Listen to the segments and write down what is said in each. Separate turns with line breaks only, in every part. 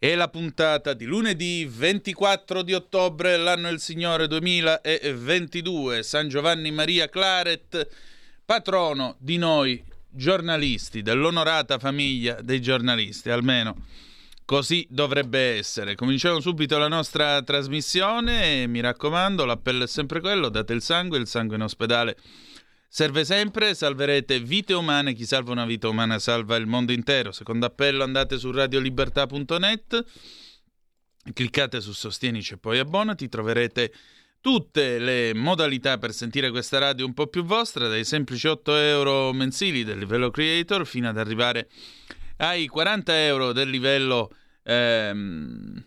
è la puntata di lunedì 24 di ottobre, l'anno del Signore 2022. San Giovanni Maria Claret, patrono di noi giornalisti, dell'onorata famiglia dei giornalisti, almeno Così dovrebbe essere. Cominciamo subito la nostra trasmissione e mi raccomando, l'appello è sempre quello, date il sangue, il sangue in ospedale serve sempre, salverete vite umane, chi salva una vita umana salva il mondo intero. Secondo appello andate su radiolibertà.net, cliccate su Sostienici e poi abbonati, troverete tutte le modalità per sentire questa radio un po' più vostra, dai semplici 8 euro mensili del livello creator fino ad arrivare ai 40 euro del livello... Ehm,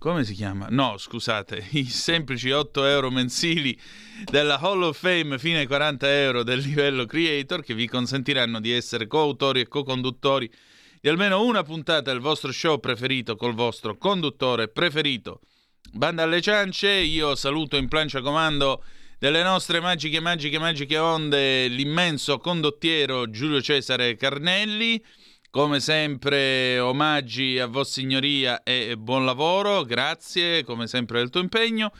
come si chiama? No, scusate, i semplici 8 euro mensili della Hall of Fame fino ai 40 euro del livello creator che vi consentiranno di essere coautori e co-conduttori di almeno una puntata del vostro show preferito col vostro conduttore preferito. Banda alle ciance, io saluto in plancia comando delle nostre magiche, magiche, magiche onde l'immenso condottiero Giulio Cesare Carnelli come sempre, omaggi a Vostra Signoria e buon lavoro, grazie come sempre del tuo impegno.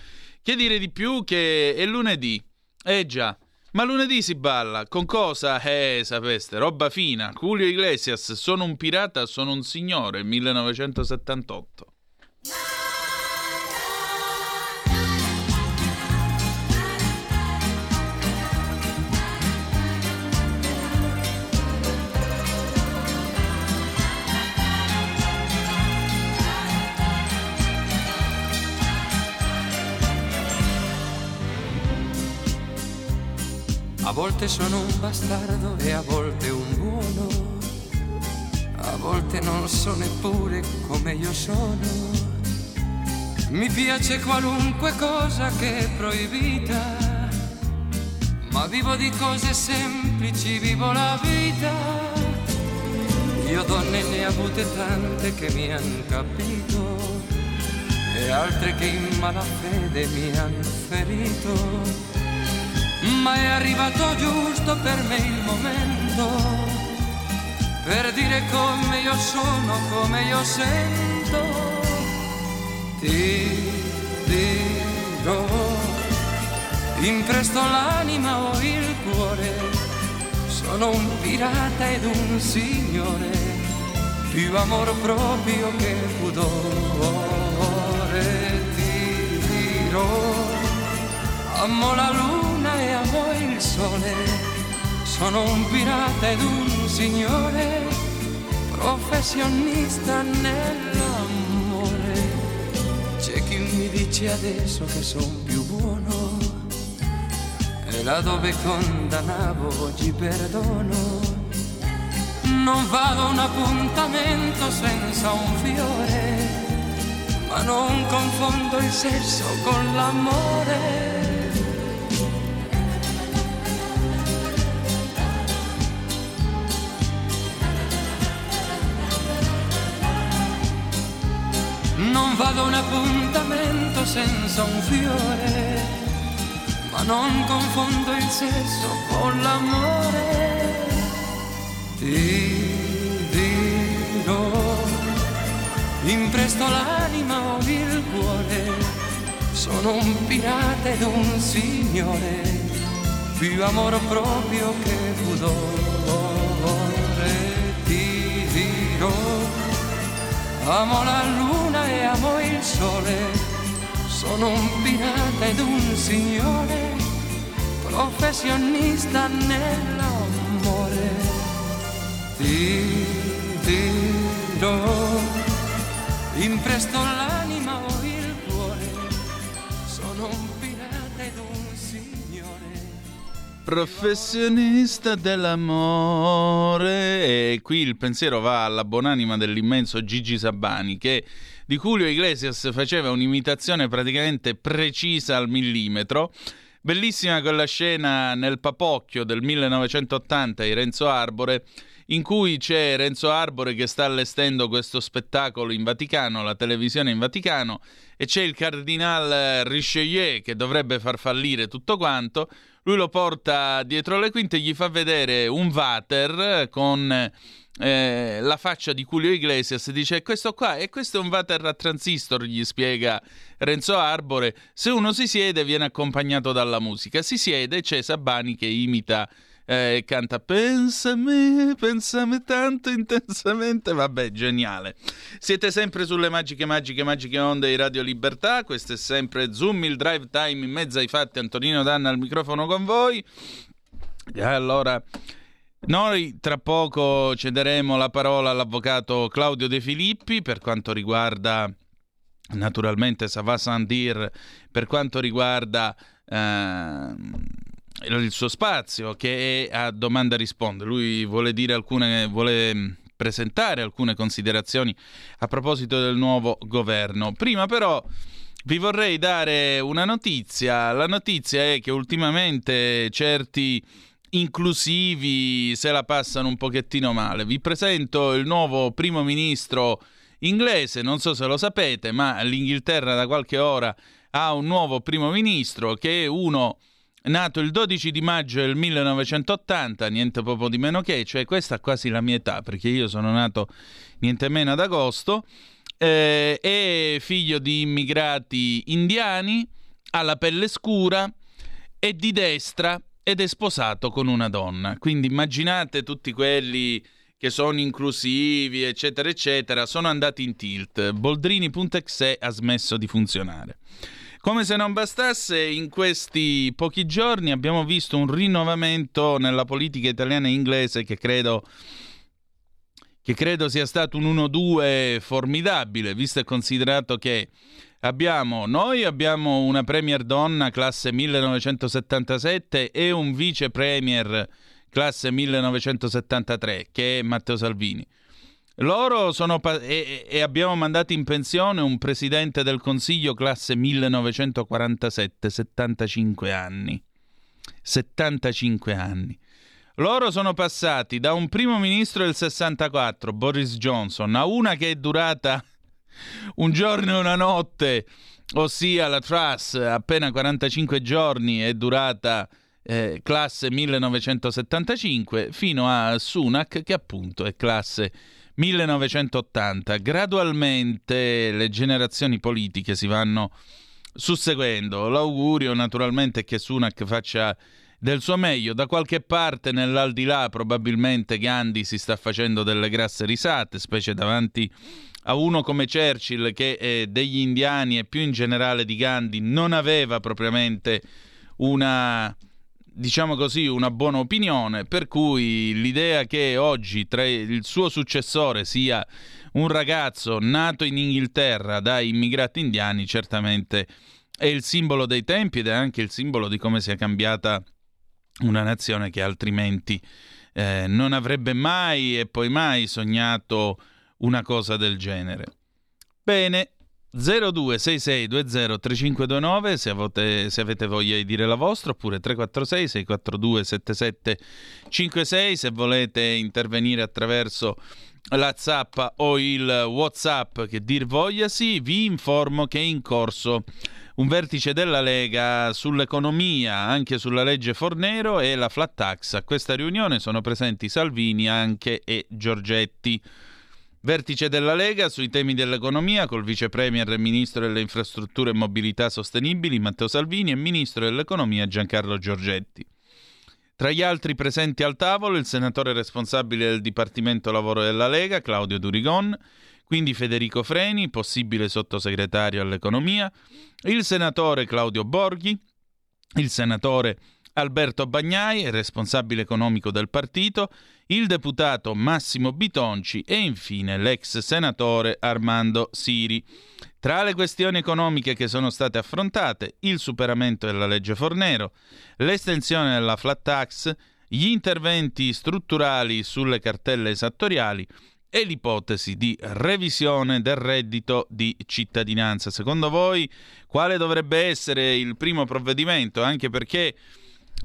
Che dire di più che è lunedì? Eh già, ma lunedì si balla, con cosa? Eh, sapeste, roba fina. Julio Iglesias, sono un pirata, sono un signore, 1978.
A volte sono un bastardo e a volte un buono. A volte non so neppure come io sono. Mi piace qualunque cosa che è proibita. Ma vivo di cose semplici, vivo la vita. Io donne ne ho avute tante che mi hanno capito e altre che in malafede mi hanno ferito ma è arrivato giusto per me il momento per dire come io sono, come io sento. Ti dirò, impresto l'anima o il cuore, sono un pirata ed un signore, più amor proprio che pudore. Ti dirò, amo la luce amo il sole. Sono un pirata ed un signore, professionista nell'amore. C'è chi mi dice adesso che son più buono, e là dove condannavo oggi perdono. Non vado a un appuntamento senza un fiore, ma non confondo il sesso con l'amore. Non vado a un appuntamento senza un fiore, ma non confondo il sesso con l'amore. Ti dirò, impresto l'anima o il cuore, sono un pirata ed un signore, più amore proprio che pudore. Ti dirò Amo la luna e amo il sole, sono un pirata ed un signore, professionista nell'amore. Ti dirò, impresto l'anima
Professionista dell'amore. E qui il pensiero va alla buonanima dell'immenso Gigi Sabani che di Julio Iglesias faceva un'imitazione praticamente precisa al millimetro. Bellissima quella scena nel Papocchio del 1980 di Renzo Arbore in cui c'è Renzo Arbore che sta allestendo questo spettacolo in Vaticano, la televisione in Vaticano, e c'è il cardinale Richelieu che dovrebbe far fallire tutto quanto. Lui lo porta dietro le quinte gli fa vedere un water con eh, la faccia di Julio Iglesias. Dice questo qua e questo è un water a transistor gli spiega Renzo Arbore. Se uno si siede viene accompagnato dalla musica. Si siede c'è Sabani che imita eh, canta Pensami, pensami tanto intensamente. Vabbè, geniale. Siete sempre sulle magiche, magiche, magiche onde di Radio Libertà. Questo è sempre Zoom, il drive time in mezzo ai fatti. Antonino Danna al microfono con voi. Allora. Noi tra poco cederemo la parola all'avvocato Claudio De Filippi per quanto riguarda naturalmente Sava Sandir, per quanto riguarda eh, il suo spazio che è a domanda risponde. Lui vuole dire alcune vuole presentare alcune considerazioni a proposito del nuovo governo. Prima però vi vorrei dare una notizia. La notizia è che ultimamente certi inclusivi se la passano un pochettino male. Vi presento il nuovo primo ministro inglese, non so se lo sapete, ma l'Inghilterra da qualche ora ha un nuovo primo ministro che è uno nato il 12 di maggio del 1980, niente proprio di meno che, cioè questa è quasi la mia età, perché io sono nato niente meno ad agosto, eh, è figlio di immigrati indiani, ha la pelle scura, è di destra ed è sposato con una donna. Quindi immaginate tutti quelli che sono inclusivi, eccetera, eccetera, sono andati in tilt. Boldrini.exe ha smesso di funzionare. Come se non bastasse, in questi pochi giorni abbiamo visto un rinnovamento nella politica italiana e inglese che credo, che credo sia stato un 1-2 formidabile, visto e considerato che abbiamo, noi abbiamo una premier donna classe 1977 e un vice premier classe 1973 che è Matteo Salvini. Loro sono pa- e, e, abbiamo mandato in pensione un presidente del Consiglio classe 1947, 75 anni. 75 anni. Loro sono passati da un primo ministro del 64, Boris Johnson, a una che è durata un giorno e una notte, ossia la Truss, appena 45 giorni è durata eh, classe 1975, fino a Sunak che appunto è classe 1980. Gradualmente le generazioni politiche si vanno susseguendo. L'augurio naturalmente è che Sunak faccia del suo meglio. Da qualche parte nell'aldilà probabilmente Gandhi si sta facendo delle grasse risate, specie davanti a uno come Churchill che eh, degli indiani e più in generale di Gandhi non aveva propriamente una diciamo così, una buona opinione, per cui l'idea che oggi il suo successore sia un ragazzo nato in Inghilterra da immigrati indiani certamente è il simbolo dei tempi ed è anche il simbolo di come sia cambiata una nazione che altrimenti eh, non avrebbe mai e poi mai sognato una cosa del genere. Bene, 0266203529 se avete, se avete voglia di dire la vostra oppure 346 642 7756 se volete intervenire attraverso la zappa o il whatsapp che dir vogliasi vi informo che è in corso un vertice della Lega sull'economia anche sulla legge Fornero e la flat tax. A questa riunione sono presenti Salvini anche e Giorgetti Vertice della Lega sui temi dell'economia col vice premier e ministro delle infrastrutture e mobilità sostenibili Matteo Salvini e ministro dell'economia Giancarlo Giorgetti. Tra gli altri presenti al tavolo il senatore responsabile del Dipartimento Lavoro della Lega Claudio Durigon, quindi Federico Freni, possibile sottosegretario all'economia, il senatore Claudio Borghi, il senatore Alberto Bagnai, responsabile economico del partito, il deputato Massimo Bitonci e infine l'ex senatore Armando Siri. Tra le questioni economiche che sono state affrontate, il superamento della legge Fornero, l'estensione della flat tax, gli interventi strutturali sulle cartelle esattoriali e l'ipotesi di revisione del reddito di cittadinanza. Secondo voi quale dovrebbe essere il primo provvedimento? Anche perché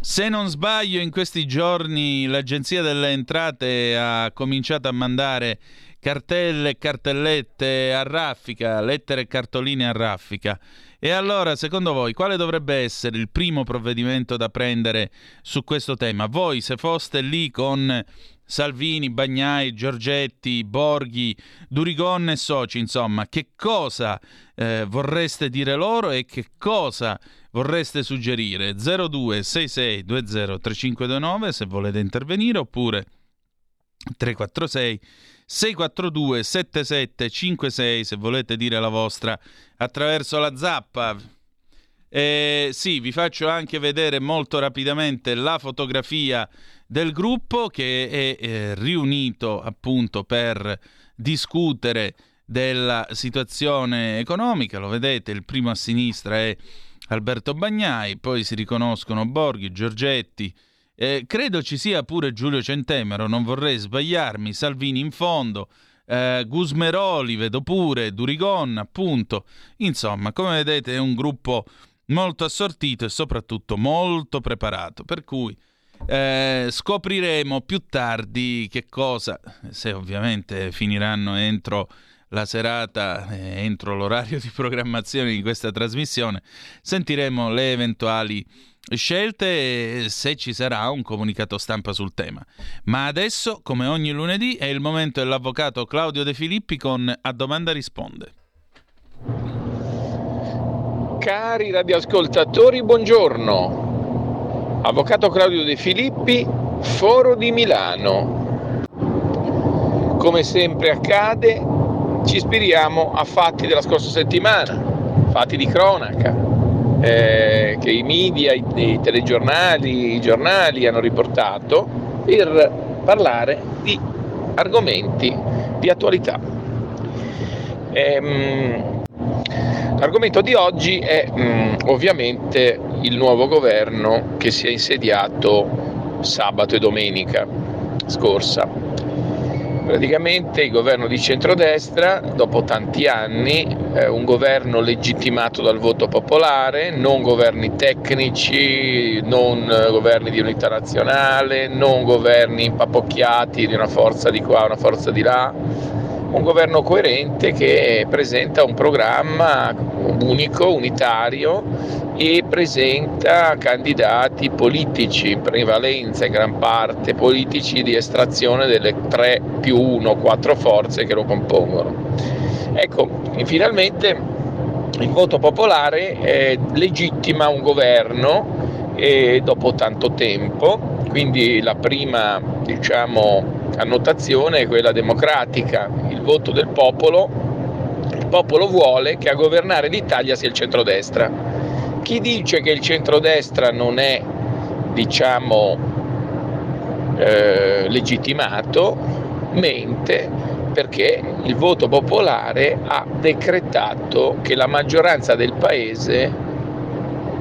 se non sbaglio in questi giorni l'Agenzia delle Entrate ha cominciato a mandare cartelle e cartellette a raffica, lettere e cartoline a raffica. E allora, secondo voi, quale dovrebbe essere il primo provvedimento da prendere su questo tema? Voi, se foste lì con Salvini, Bagnai, Giorgetti, Borghi, Durigon e soci, insomma, che cosa eh, vorreste dire loro e che cosa vorreste suggerire? 0266203529 se volete intervenire oppure 346 642 7756 se volete dire la vostra attraverso la zappa. Eh, sì, vi faccio anche vedere molto rapidamente la fotografia del gruppo che è eh, riunito appunto per discutere della situazione economica. Lo vedete, il primo a sinistra è Alberto Bagnai, poi si riconoscono Borghi, Giorgetti, eh, credo ci sia pure Giulio Centemero, non vorrei sbagliarmi, Salvini in fondo, eh, Gusmeroli vedo pure, Durigon appunto. Insomma, come vedete è un gruppo molto assortito e soprattutto molto preparato, per cui eh, scopriremo più tardi che cosa, se ovviamente finiranno entro la serata, eh, entro l'orario di programmazione di questa trasmissione, sentiremo le eventuali scelte se ci sarà un comunicato stampa sul tema. Ma adesso, come ogni lunedì, è il momento dell'avvocato Claudio De Filippi con A Domanda Risponde.
Cari radioascoltatori, buongiorno. Avvocato Claudio De Filippi, Foro di Milano. Come sempre accade, ci ispiriamo a fatti della scorsa settimana, fatti di cronaca eh, che i media, i, i telegiornali, i giornali hanno riportato per parlare di argomenti di attualità. Ehm, l'argomento di oggi è mh, mm, ovviamente il nuovo governo che si è insediato sabato e domenica scorsa Praticamente il governo di centrodestra, dopo tanti anni, eh, un governo legittimato dal voto popolare, non governi tecnici, non eh, governi di unità nazionale, non governi impapocchiati di una forza di qua, una forza di là, un governo coerente che presenta un programma unico, unitario e presenta candidati politici in prevalenza, in gran parte politici di estrazione delle 3 più 1, 4 forze che lo compongono. Ecco, finalmente il voto popolare eh, legittima un governo e dopo tanto tempo, quindi la prima diciamo, annotazione è quella democratica, il voto del popolo, il popolo vuole che a governare l'Italia sia il centrodestra. Chi dice che il centrodestra non è, diciamo, eh, legittimato, mente perché il voto popolare ha decretato che la maggioranza del paese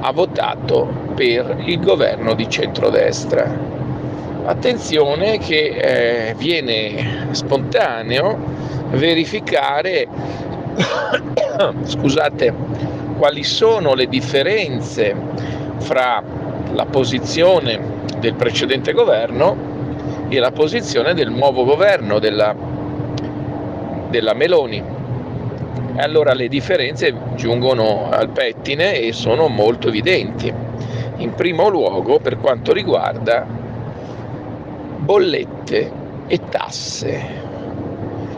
ha votato per il governo di centrodestra. Attenzione che eh, viene spontaneo verificare scusate, quali sono le differenze fra la posizione del precedente governo e la posizione del nuovo governo della, della Meloni. Allora le differenze giungono al pettine e sono molto evidenti. In primo luogo per quanto riguarda bollette e tasse.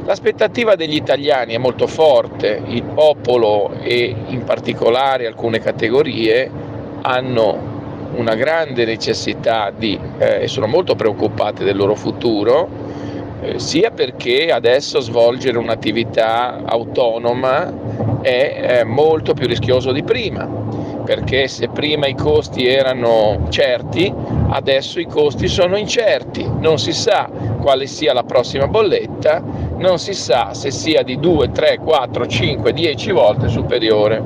L'aspettativa degli italiani è molto forte, il popolo e in particolare alcune categorie hanno una grande necessità di, eh, e sono molto preoccupate del loro futuro, eh, sia perché adesso svolgere un'attività autonoma è eh, molto più rischioso di prima, perché se prima i costi erano certi, adesso i costi sono incerti, non si sa quale sia la prossima bolletta, non si sa se sia di 2, 3, 4, 5, 10 volte superiore.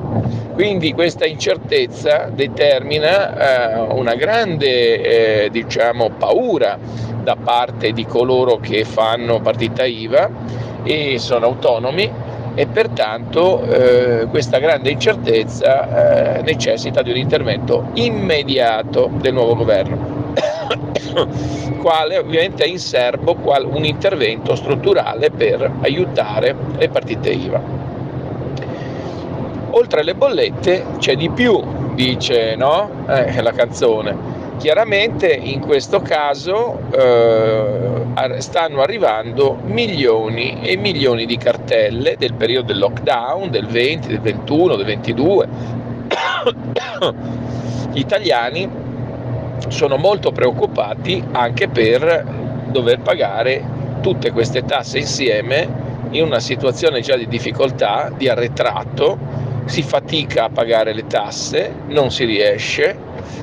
Quindi questa incertezza determina eh, una grande eh, diciamo, paura da parte di coloro che fanno partita IVA e sono autonomi e pertanto eh, questa grande incertezza eh, necessita di un intervento immediato del nuovo governo, quale ovviamente è in serbo un intervento strutturale per aiutare le partite IVA. Oltre alle bollette c'è di più, dice no? Eh, la canzone. Chiaramente in questo caso eh, stanno arrivando milioni e milioni di cartelle del periodo del lockdown, del 20, del 21, del 22. Gli italiani sono molto preoccupati anche per dover pagare tutte queste tasse insieme in una situazione già di difficoltà, di arretrato. Si fatica a pagare le tasse, non si riesce.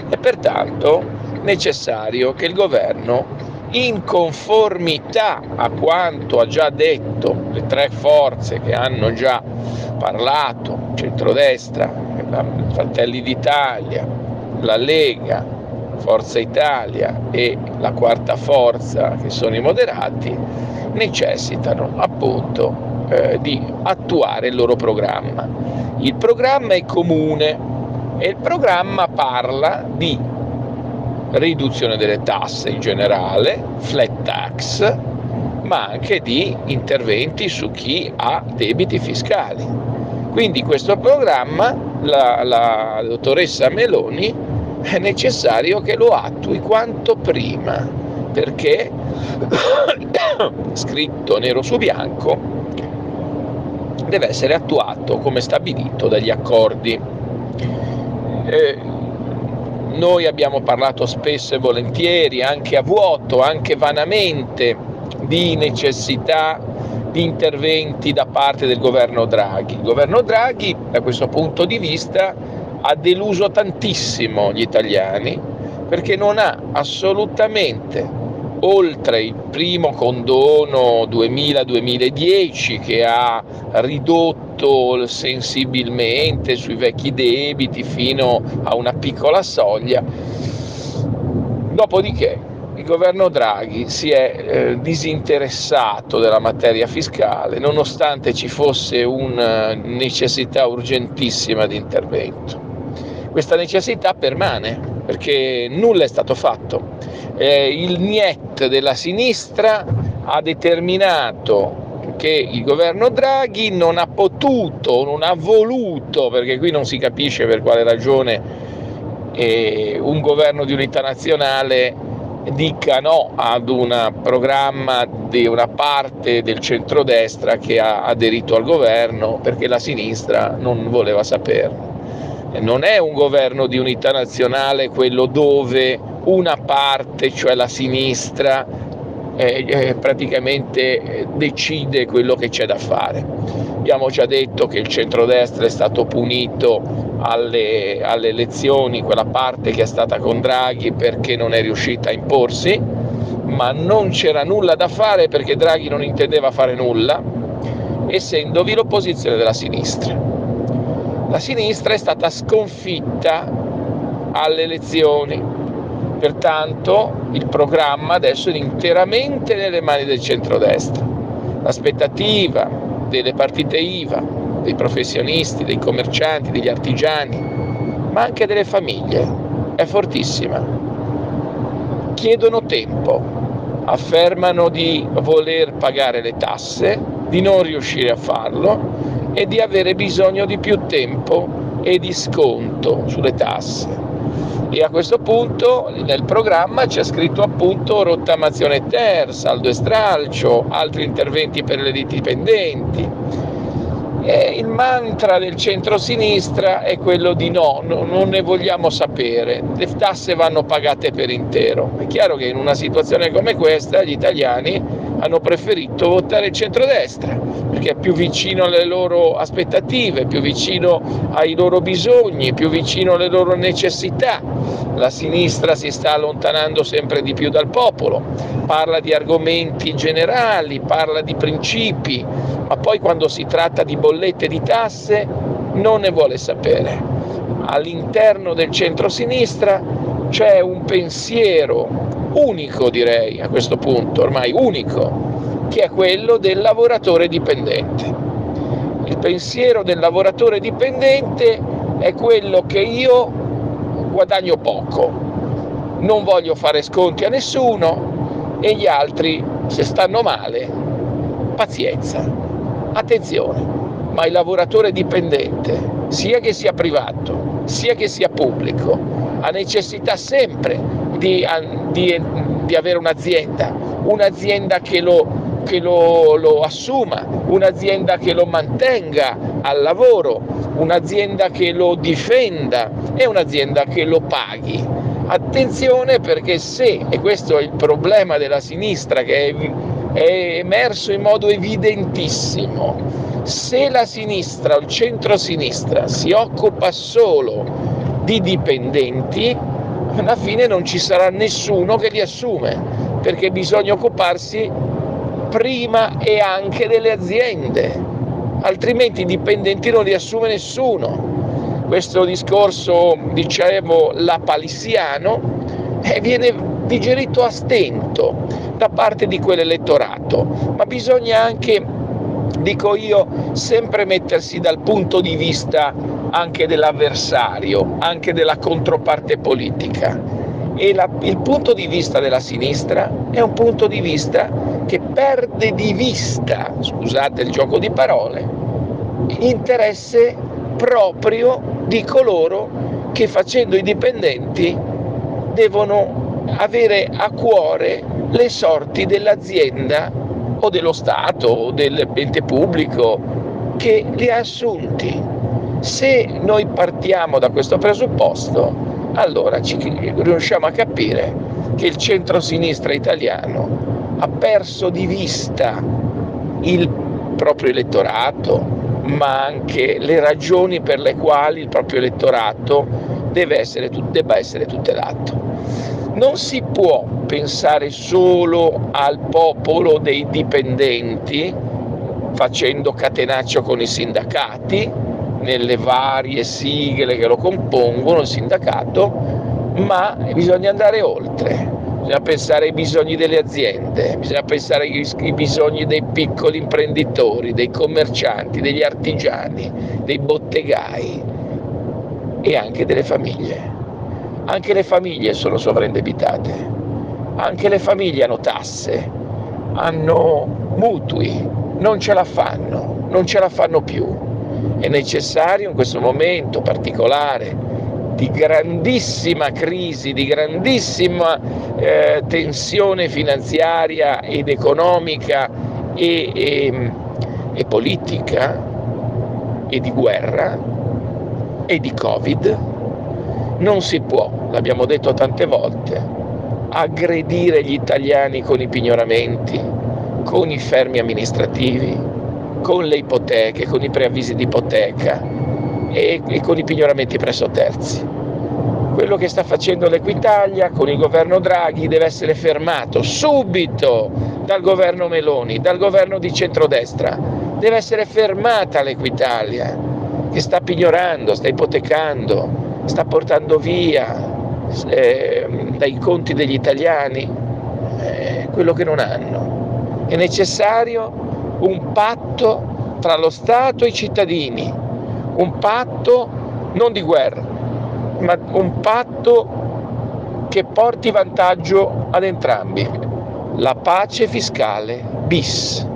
E pertanto necessario che il governo in conformità a quanto ha già detto le tre forze che hanno già parlato, centrodestra, Fratelli d'Italia, la Lega, Forza Italia e la quarta forza che sono i moderati, necessitano appunto eh, di attuare il loro programma il programma è comune e il programma parla di riduzione delle tasse in generale, flat tax, ma anche di interventi su chi ha debiti fiscali. Quindi questo programma la, la dottoressa Meloni è necessario che lo attui quanto prima, perché scritto nero su bianco deve essere attuato come stabilito dagli accordi. Eh, noi abbiamo parlato spesso e volentieri, anche a vuoto, anche vanamente, di necessità di interventi da parte del governo Draghi. Il governo Draghi, da questo punto di vista, ha deluso tantissimo gli italiani perché non ha assolutamente oltre il primo condono 2000-2010 che ha ridotto sensibilmente sui vecchi debiti fino a una piccola soglia, dopodiché il governo Draghi si è eh, disinteressato della materia fiscale nonostante ci fosse una necessità urgentissima di intervento. Questa necessità permane perché nulla è stato fatto. Eh, il NIET della sinistra ha determinato che il governo Draghi non ha potuto, non ha voluto, perché qui non si capisce per quale ragione eh, un governo di unità nazionale dica no ad un programma di una parte del centrodestra che ha aderito al governo perché la sinistra non voleva saperlo non è un governo di unità nazionale quello dove una parte, cioè la sinistra, eh, eh, praticamente eh, decide quello che c'è da fare. Abbiamo già detto che il centrodestra è stato punito alle, alle elezioni, quella parte che è stata con Draghi perché non è riuscita a imporsi, ma non c'era nulla da fare perché Draghi non intendeva fare nulla, essendovi l'opposizione della sinistra la sinistra è stata sconfitta alle elezioni, pertanto il programma adesso è interamente nelle mani del centrodestra. L'aspettativa delle partite IVA, dei professionisti, dei commercianti, degli artigiani, ma anche delle famiglie è fortissima. Chiedono tempo, affermano di voler pagare le tasse, di non riuscire a farlo e di avere bisogno di più tempo e di sconto sulle tasse. E a questo punto nel programma c'è scritto appunto rottamazione ter, saldo e stralcio, altri interventi per le dipendenti. E il mantra del centro-sinistra è quello di no, no, non ne vogliamo sapere, le tasse vanno pagate per intero. È chiaro che in una situazione come questa gli italiani hanno preferito votare il centrodestra perché è più vicino alle loro aspettative, più vicino ai loro bisogni, più vicino alle loro necessità. La sinistra si sta allontanando sempre di più dal popolo, parla di argomenti generali, parla di principi, ma poi quando si tratta di bollette di tasse non ne vuole sapere. All'interno del centro-sinistra c'è un pensiero unico, direi a questo punto, ormai unico, che è quello del lavoratore dipendente. Il pensiero del lavoratore dipendente è quello che io guadagno poco, non voglio fare sconti a nessuno e gli altri, se stanno male, pazienza. Attenzione, ma il lavoratore dipendente, sia che sia privato, sia che sia pubblico, ha necessità sempre di, di, di avere un'azienda, un'azienda che lo che lo, lo, assuma, un'azienda che lo mantenga al lavoro, un'azienda che lo difenda e un'azienda che lo paghi. Attenzione perché se, e questo è il problema della sinistra che è, è emerso in modo evidentissimo, se la sinistra o il centro-sinistra si occupa solo di dipendenti, alla fine non ci sarà nessuno che li assume, perché bisogna occuparsi prima e anche delle aziende, altrimenti i dipendenti non li assume nessuno. Questo discorso, dicevo, lapalissiano, eh, viene digerito a stento da parte di quell'elettorato, ma bisogna anche, dico io, sempre mettersi dal punto di vista anche dell'avversario, anche della controparte politica. E la, il punto di vista della sinistra è un punto di vista che perde di vista, scusate il gioco di parole, interesse proprio di coloro che facendo i dipendenti devono avere a cuore le sorti dell'azienda o dello Stato o dell'ente pubblico che li ha assunti. Se noi partiamo da questo presupposto, allora ci riusciamo a capire che il centro-sinistra italiano ha perso di vista il proprio elettorato, ma anche le ragioni per le quali il proprio elettorato deve essere, debba essere tutelato. Non si può pensare solo al popolo dei dipendenti facendo catenaccio con i sindacati, nelle varie sigle che lo compongono il sindacato, ma bisogna andare oltre bisogna pensare ai bisogni delle aziende, bisogna pensare ai, bisogni dei piccoli imprenditori, dei commercianti, degli artigiani, dei bottegai e anche delle famiglie. Anche le famiglie sono sovraindebitate, anche le famiglie hanno tasse, hanno mutui, non ce la fanno, non ce la fanno più. È necessario in questo momento particolare di grandissima crisi, di grandissima eh, tensione finanziaria ed economica e, e, e politica e di guerra e di Covid, non si può, l'abbiamo detto tante volte, aggredire gli italiani con i pignoramenti, con i fermi amministrativi, con le ipoteche, con i preavvisi di ipoteca, e, e con i pignoramenti presso terzi. Quello che sta facendo l'Equitalia con il governo Draghi deve essere fermato subito dal governo Meloni, dal governo di centrodestra. Deve essere fermata l'Equitalia che sta pignorando, sta ipotecando, sta portando via eh, dai conti degli italiani eh, quello che non hanno. È necessario un patto tra lo Stato e i cittadini un patto non di guerra, ma un patto che porti vantaggio ad entrambi, la pace fiscale bis.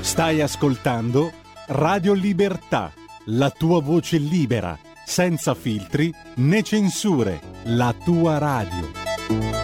Stai ascoltando Radio Libertà, la tua voce libera, senza filtri né censure, la tua radio.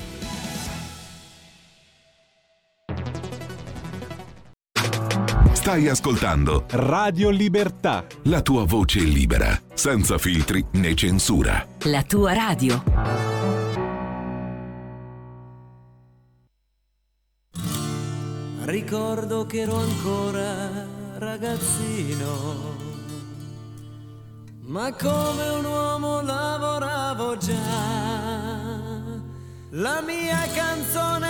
Stai ascoltando
Radio Libertà.
la tua voce libera, senza filtri né censura.
La tua radio.
Ricordo che ero ancora ragazzino, ma come un uomo lavoravo già. La mia canzone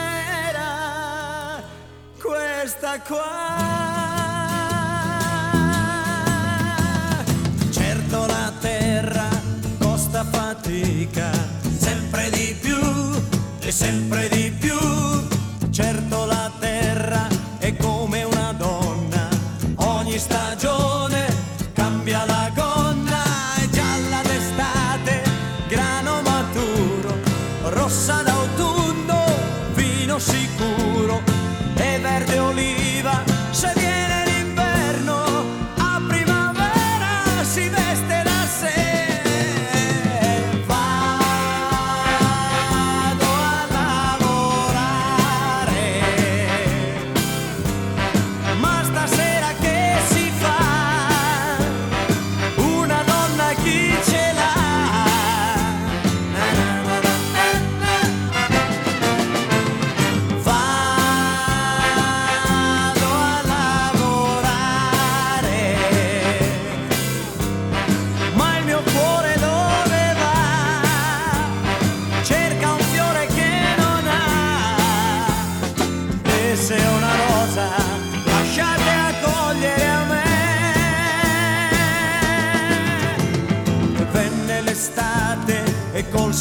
era questa qua. Fatica, sempre di più e sempre di più.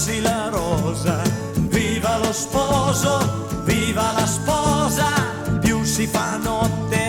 Colsi la rosa, viva lo sposo, viva la sposa, più si fa notte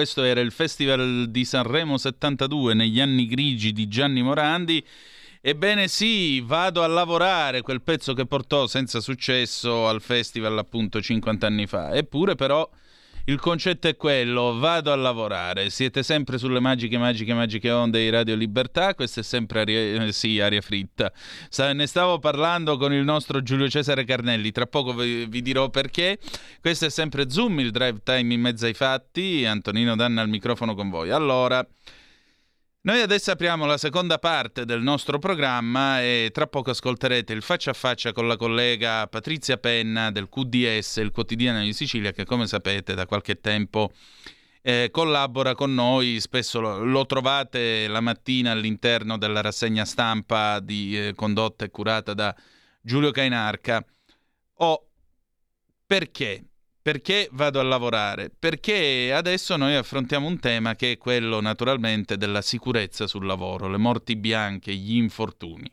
Questo era il Festival di Sanremo 72 negli anni grigi di Gianni Morandi. Ebbene sì, vado a lavorare, quel pezzo che portò senza successo al festival appunto 50 anni fa. Eppure però il concetto è quello, vado a lavorare. Siete sempre sulle magiche, magiche, magiche onde di Radio Libertà, questa è sempre aria, eh, sì, aria fritta. Sa- ne stavo parlando con il nostro Giulio Cesare Carnelli, tra poco vi, vi dirò perché. Questo è sempre Zoom, il drive time in mezzo ai fatti. Antonino Danna al microfono con voi. Allora, noi adesso apriamo la seconda parte del nostro programma e tra poco ascolterete il faccia a faccia con la collega Patrizia Penna del QDS, il quotidiano di Sicilia, che come sapete da qualche tempo eh, collabora con noi, spesso lo, lo trovate la mattina all'interno della rassegna stampa di, eh, condotta e curata da Giulio Cainarca. Oh, perché? Perché vado a lavorare? Perché adesso noi affrontiamo un tema che è quello naturalmente della sicurezza sul lavoro, le morti bianche, gli infortuni.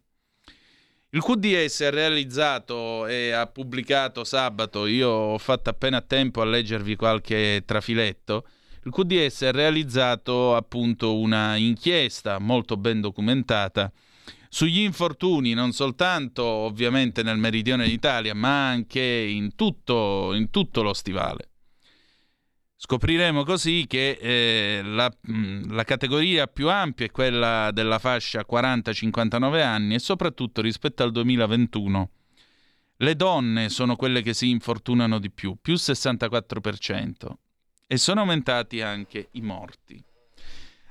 Il QDS ha realizzato e ha pubblicato sabato, io ho fatto appena tempo a leggervi qualche trafiletto, il QDS ha realizzato appunto una inchiesta molto ben documentata sugli infortuni non soltanto ovviamente nel meridione d'Italia ma anche in tutto, in tutto lo stivale. Scopriremo così che eh, la, la, categoria più ampia è quella della fascia 40-59 anni e soprattutto rispetto al 2021 le donne sono quelle che si infortunano di più, più 64%, e sono aumentati anche i morti.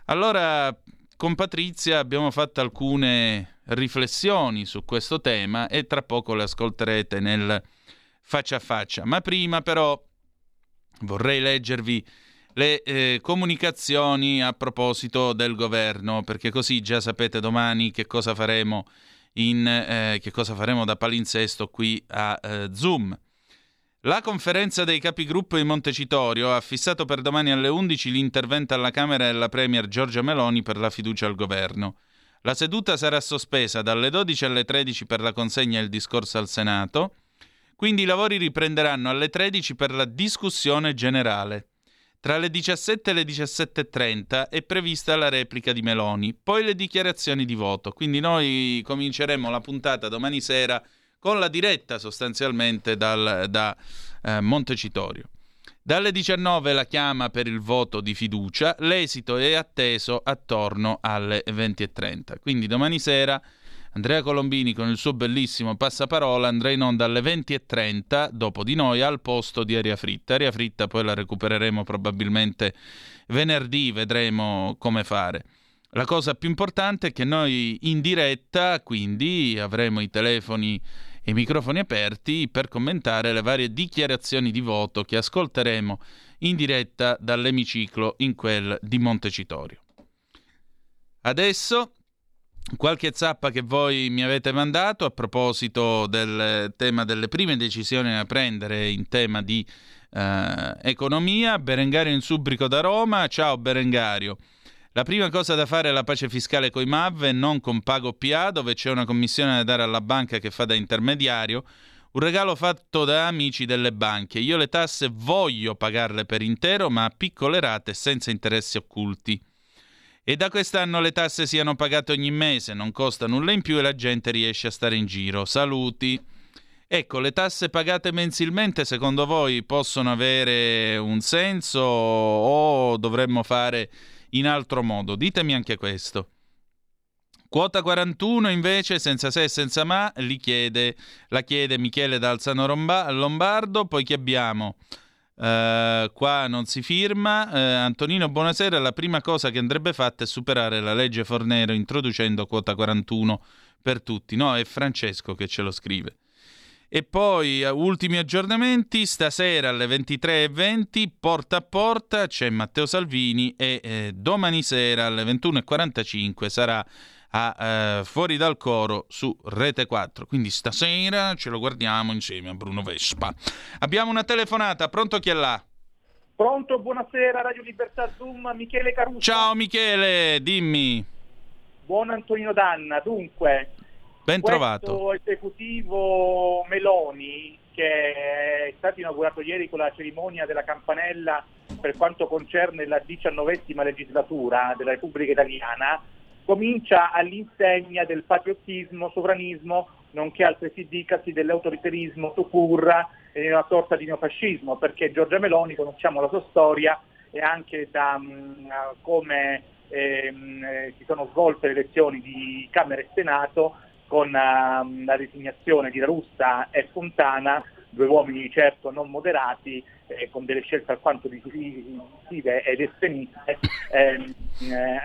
Allora, con Patrizia abbiamo fatto alcune riflessioni su questo tema e tra poco le ascolterete nel faccia a faccia. Ma prima però vorrei leggervi le eh, comunicazioni a proposito del governo, perché così già sapete domani che cosa faremo, in, eh, che cosa faremo da palinsesto qui a eh, Zoom. La conferenza dei capigruppo di Montecitorio ha fissato per domani alle 11 l'intervento alla Camera della Premier Giorgia Meloni per la fiducia al governo. La seduta sarà sospesa dalle 12 alle 13 per la consegna il discorso al Senato, quindi i lavori riprenderanno alle 13 per la discussione generale. Tra le 17 e le 17.30 è prevista la replica di Meloni, poi le dichiarazioni di voto. Quindi noi cominceremo la puntata domani sera con la diretta sostanzialmente dal, da eh, Montecitorio. Dalle 19 la chiama per il voto di fiducia, l'esito è atteso attorno alle 20.30. Quindi domani sera Andrea Colombini con il suo bellissimo passaparola andrà in onda alle 20.30 dopo di noi al posto di Aria Fritta. Aria Fritta poi la recupereremo probabilmente venerdì, vedremo come fare. La cosa più importante è che noi in diretta, quindi avremo i telefoni e microfoni aperti per commentare le varie dichiarazioni di voto che ascolteremo in diretta dall'emiciclo in quel di Montecitorio. Adesso Qualche zappa che voi mi avete mandato a proposito del tema delle prime decisioni da prendere in tema di eh, economia. Berengario in Subrico da Roma. Ciao Berengario. La prima cosa da fare è la pace fiscale coi MAV e non con Pago PA, dove c'è una commissione da dare alla banca che fa da intermediario. Un regalo fatto da amici delle banche. Io le tasse voglio pagarle per intero, ma a piccole rate senza interessi occulti e da quest'anno le tasse siano pagate ogni mese, non costa nulla in più e la gente riesce a stare in giro. Saluti. Ecco, le tasse pagate mensilmente secondo voi possono avere un senso o dovremmo fare in altro modo? Ditemi anche questo. Quota 41 invece, senza se e senza ma, chiede, la chiede Michele D'Alzano Lombardo, poi che abbiamo? Uh, qua non si firma. Uh, Antonino, buonasera. La prima cosa che andrebbe fatta è superare la legge Fornero introducendo quota 41 per tutti. No, è Francesco che ce lo scrive. E poi, uh, ultimi aggiornamenti, stasera alle 23.20, porta a porta, c'è Matteo Salvini e eh, domani sera alle 21.45 sarà a, eh, Fuori dal coro su Rete 4. Quindi stasera ce lo guardiamo insieme a Bruno Vespa. Abbiamo una telefonata, pronto chi è là?
Pronto, buonasera, Radio Libertà Zoom, Michele Caruso.
Ciao Michele, dimmi.
Buon Antonino Danna, dunque,
ben trovato.
esecutivo Meloni che è stato inaugurato ieri con la cerimonia della campanella per quanto concerne la diciannovesima legislatura della Repubblica Italiana comincia all'insegna del patriottismo, sovranismo, nonché altresì dicasi dell'autoritarismo Tucurra e una sorta di neofascismo, perché Giorgia Meloni, conosciamo la sua storia e anche da um, come ehm, eh, si sono svolte le elezioni di Camera e Senato con uh, la designazione di Russa e Fontana, due uomini certo non moderati, eh, con delle scelte alquanto decisive ed estremiste, ehm, eh,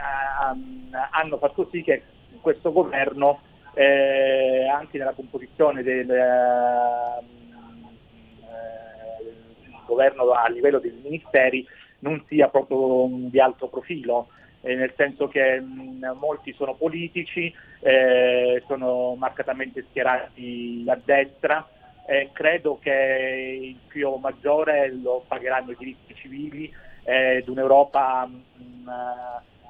hanno fatto sì che questo governo, eh, anche nella composizione del eh, governo a livello dei ministeri, non sia proprio di alto profilo. Eh, nel senso che mh, molti sono politici, eh, sono marcatamente schierati a destra, eh, credo che il più maggiore lo pagheranno i diritti civili di un'Europa mh, mm,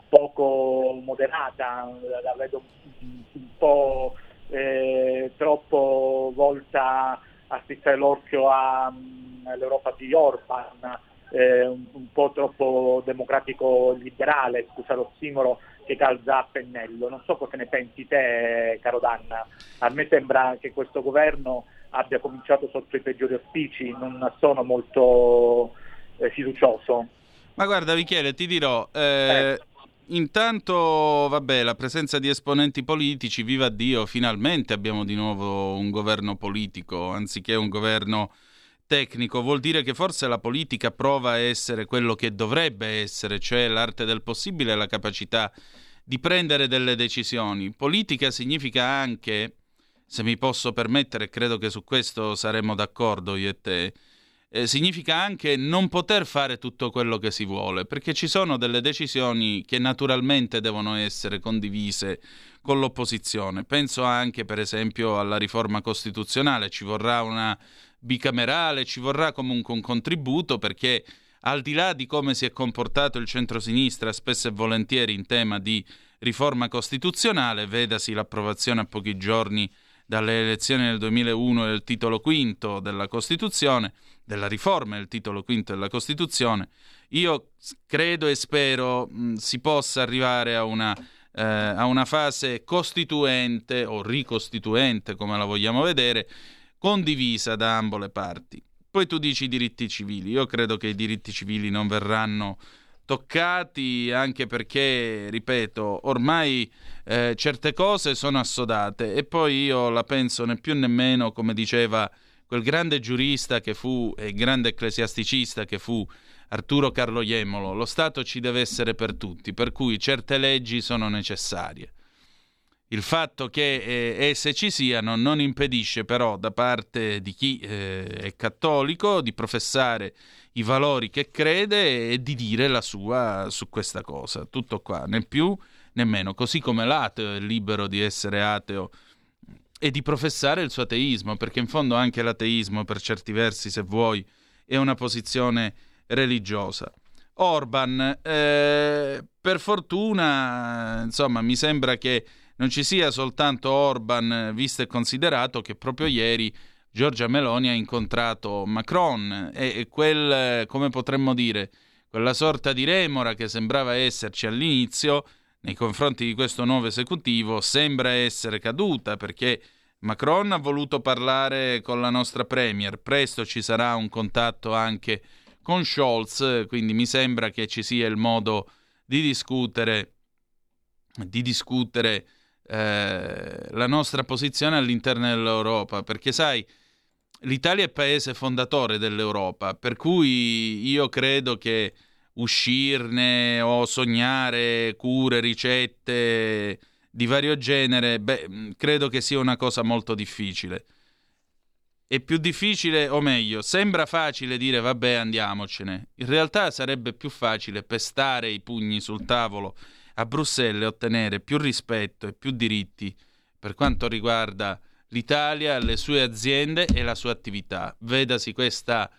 poco moderata, la vedo un po' eh, troppo volta a strizzare l'occhio all'Europa di Orban, eh, un, un, po' troppo democratico-liberale, scusa l'ossimoro, che calza a pennello. Non so cosa ne pensi te, caro Danna. A me sembra che questo governo abbia cominciato sotto i peggiori auspici, non sono molto eh, fiducioso.
Ma guarda Michele, ti dirò, eh, intanto vabbè, la presenza di esponenti politici, viva Dio, finalmente abbiamo di nuovo un governo politico, anziché un governo tecnico, vuol dire che forse la politica prova a essere quello che dovrebbe essere, cioè l'arte del possibile la capacità di prendere delle decisioni. Politica significa anche, se mi posso permettere, credo che su questo saremo d'accordo io e te, eh, significa anche non poter fare tutto quello che si vuole, perché ci sono delle decisioni che naturalmente devono essere condivise con l'opposizione. Penso anche, per esempio, alla riforma costituzionale, ci vorrà una bicamerale, ci vorrà comunque un contributo perché al di là di come si è comportato il centrosinistra spesso e volentieri in tema di riforma costituzionale, vedasi l'approvazione a pochi giorni dalle elezioni del 2001 del titolo quinto della Costituzione, della riforma del titolo quinto della Costituzione, io credo e spero mh, si possa arrivare a una, eh, a una fase costituente o ricostituente, come la vogliamo vedere, condivisa da ambo le parti. Poi tu dici i diritti civili, io credo che i diritti civili non verranno toccati anche perché, ripeto, ormai eh, certe cose sono assodate e poi io la penso né più né meno, come diceva quel grande giurista che fu e grande ecclesiasticista che fu Arturo Carlo Iemolo, lo Stato ci deve essere per tutti, per cui certe leggi sono necessarie. Il fatto che eh, esse ci siano non impedisce però da parte di chi eh, è cattolico di professare i valori che crede e di dire la sua su questa cosa. Tutto qua, né più né meno. Così come l'ateo è libero di essere ateo e di professare il suo ateismo, perché in fondo anche l'ateismo, per certi versi, se vuoi, è una posizione religiosa. Orban, eh, per fortuna, insomma, mi sembra che non ci sia soltanto Orban, visto e considerato che proprio ieri Giorgia Meloni ha incontrato Macron e, quel, come potremmo dire, quella sorta di remora che sembrava esserci all'inizio nei confronti di questo nuovo esecutivo sembra essere caduta perché Macron ha voluto parlare con la nostra Premier, presto ci sarà un contatto anche con Scholz, quindi mi sembra che ci sia il modo di discutere, di discutere eh, la nostra posizione all'interno dell'Europa, perché sai, l'Italia è paese fondatore dell'Europa, per cui io credo che uscirne o sognare cure, ricette di vario genere, beh, credo che sia una cosa molto difficile. È più difficile, o meglio, sembra facile dire vabbè andiamocene. In realtà sarebbe più facile pestare i pugni sul tavolo a Bruxelles ottenere più rispetto e più diritti per quanto riguarda l'Italia, le sue aziende e la sua attività. Vedasi questa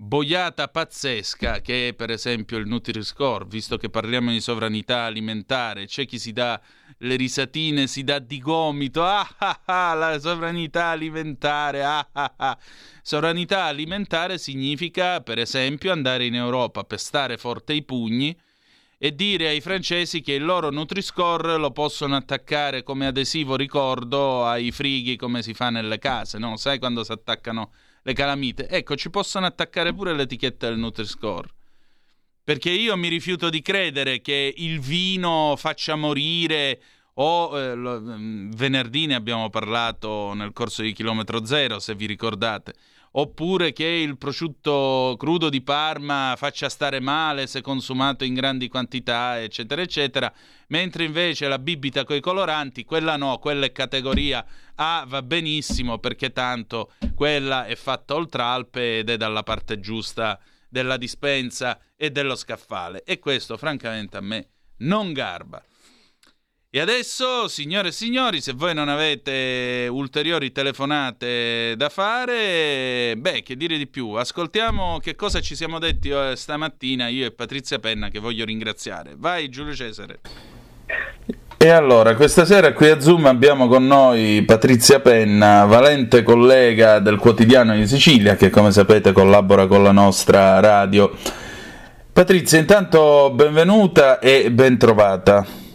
boiata pazzesca che è per esempio il Nutri-Score, visto che parliamo di sovranità alimentare, c'è chi si dà le risatine, si dà di gomito, ah ah ah, la sovranità alimentare, ah ah ah. Sovranità alimentare significa per esempio andare in Europa, pestare forte i pugni e dire ai francesi che il loro Nutri-Score lo possono attaccare come adesivo ricordo ai frighi come si fa nelle case, no? Sai quando si attaccano le calamite? Ecco, ci possono attaccare pure l'etichetta del Nutri-Score. Perché io mi rifiuto di credere che il vino faccia morire o eh, lo, mm, venerdì ne abbiamo parlato nel corso di chilometro zero, se vi ricordate oppure che il prosciutto crudo di Parma faccia stare male se consumato in grandi quantità, eccetera, eccetera, mentre invece la bibita coi coloranti, quella no, quella è categoria A, va benissimo perché tanto quella è fatta oltre Alpe ed è dalla parte giusta della dispensa e dello scaffale e questo francamente a me non garba. E adesso, signore e signori, se voi non avete ulteriori telefonate da fare, beh, che dire di più? Ascoltiamo che cosa ci siamo detti eh, stamattina io e Patrizia Penna che voglio ringraziare. Vai Giulio Cesare. E allora, questa sera qui a Zoom abbiamo con noi Patrizia Penna, valente collega del quotidiano di Sicilia, che come sapete collabora con la nostra radio. Patrizia, intanto benvenuta e bentrovata.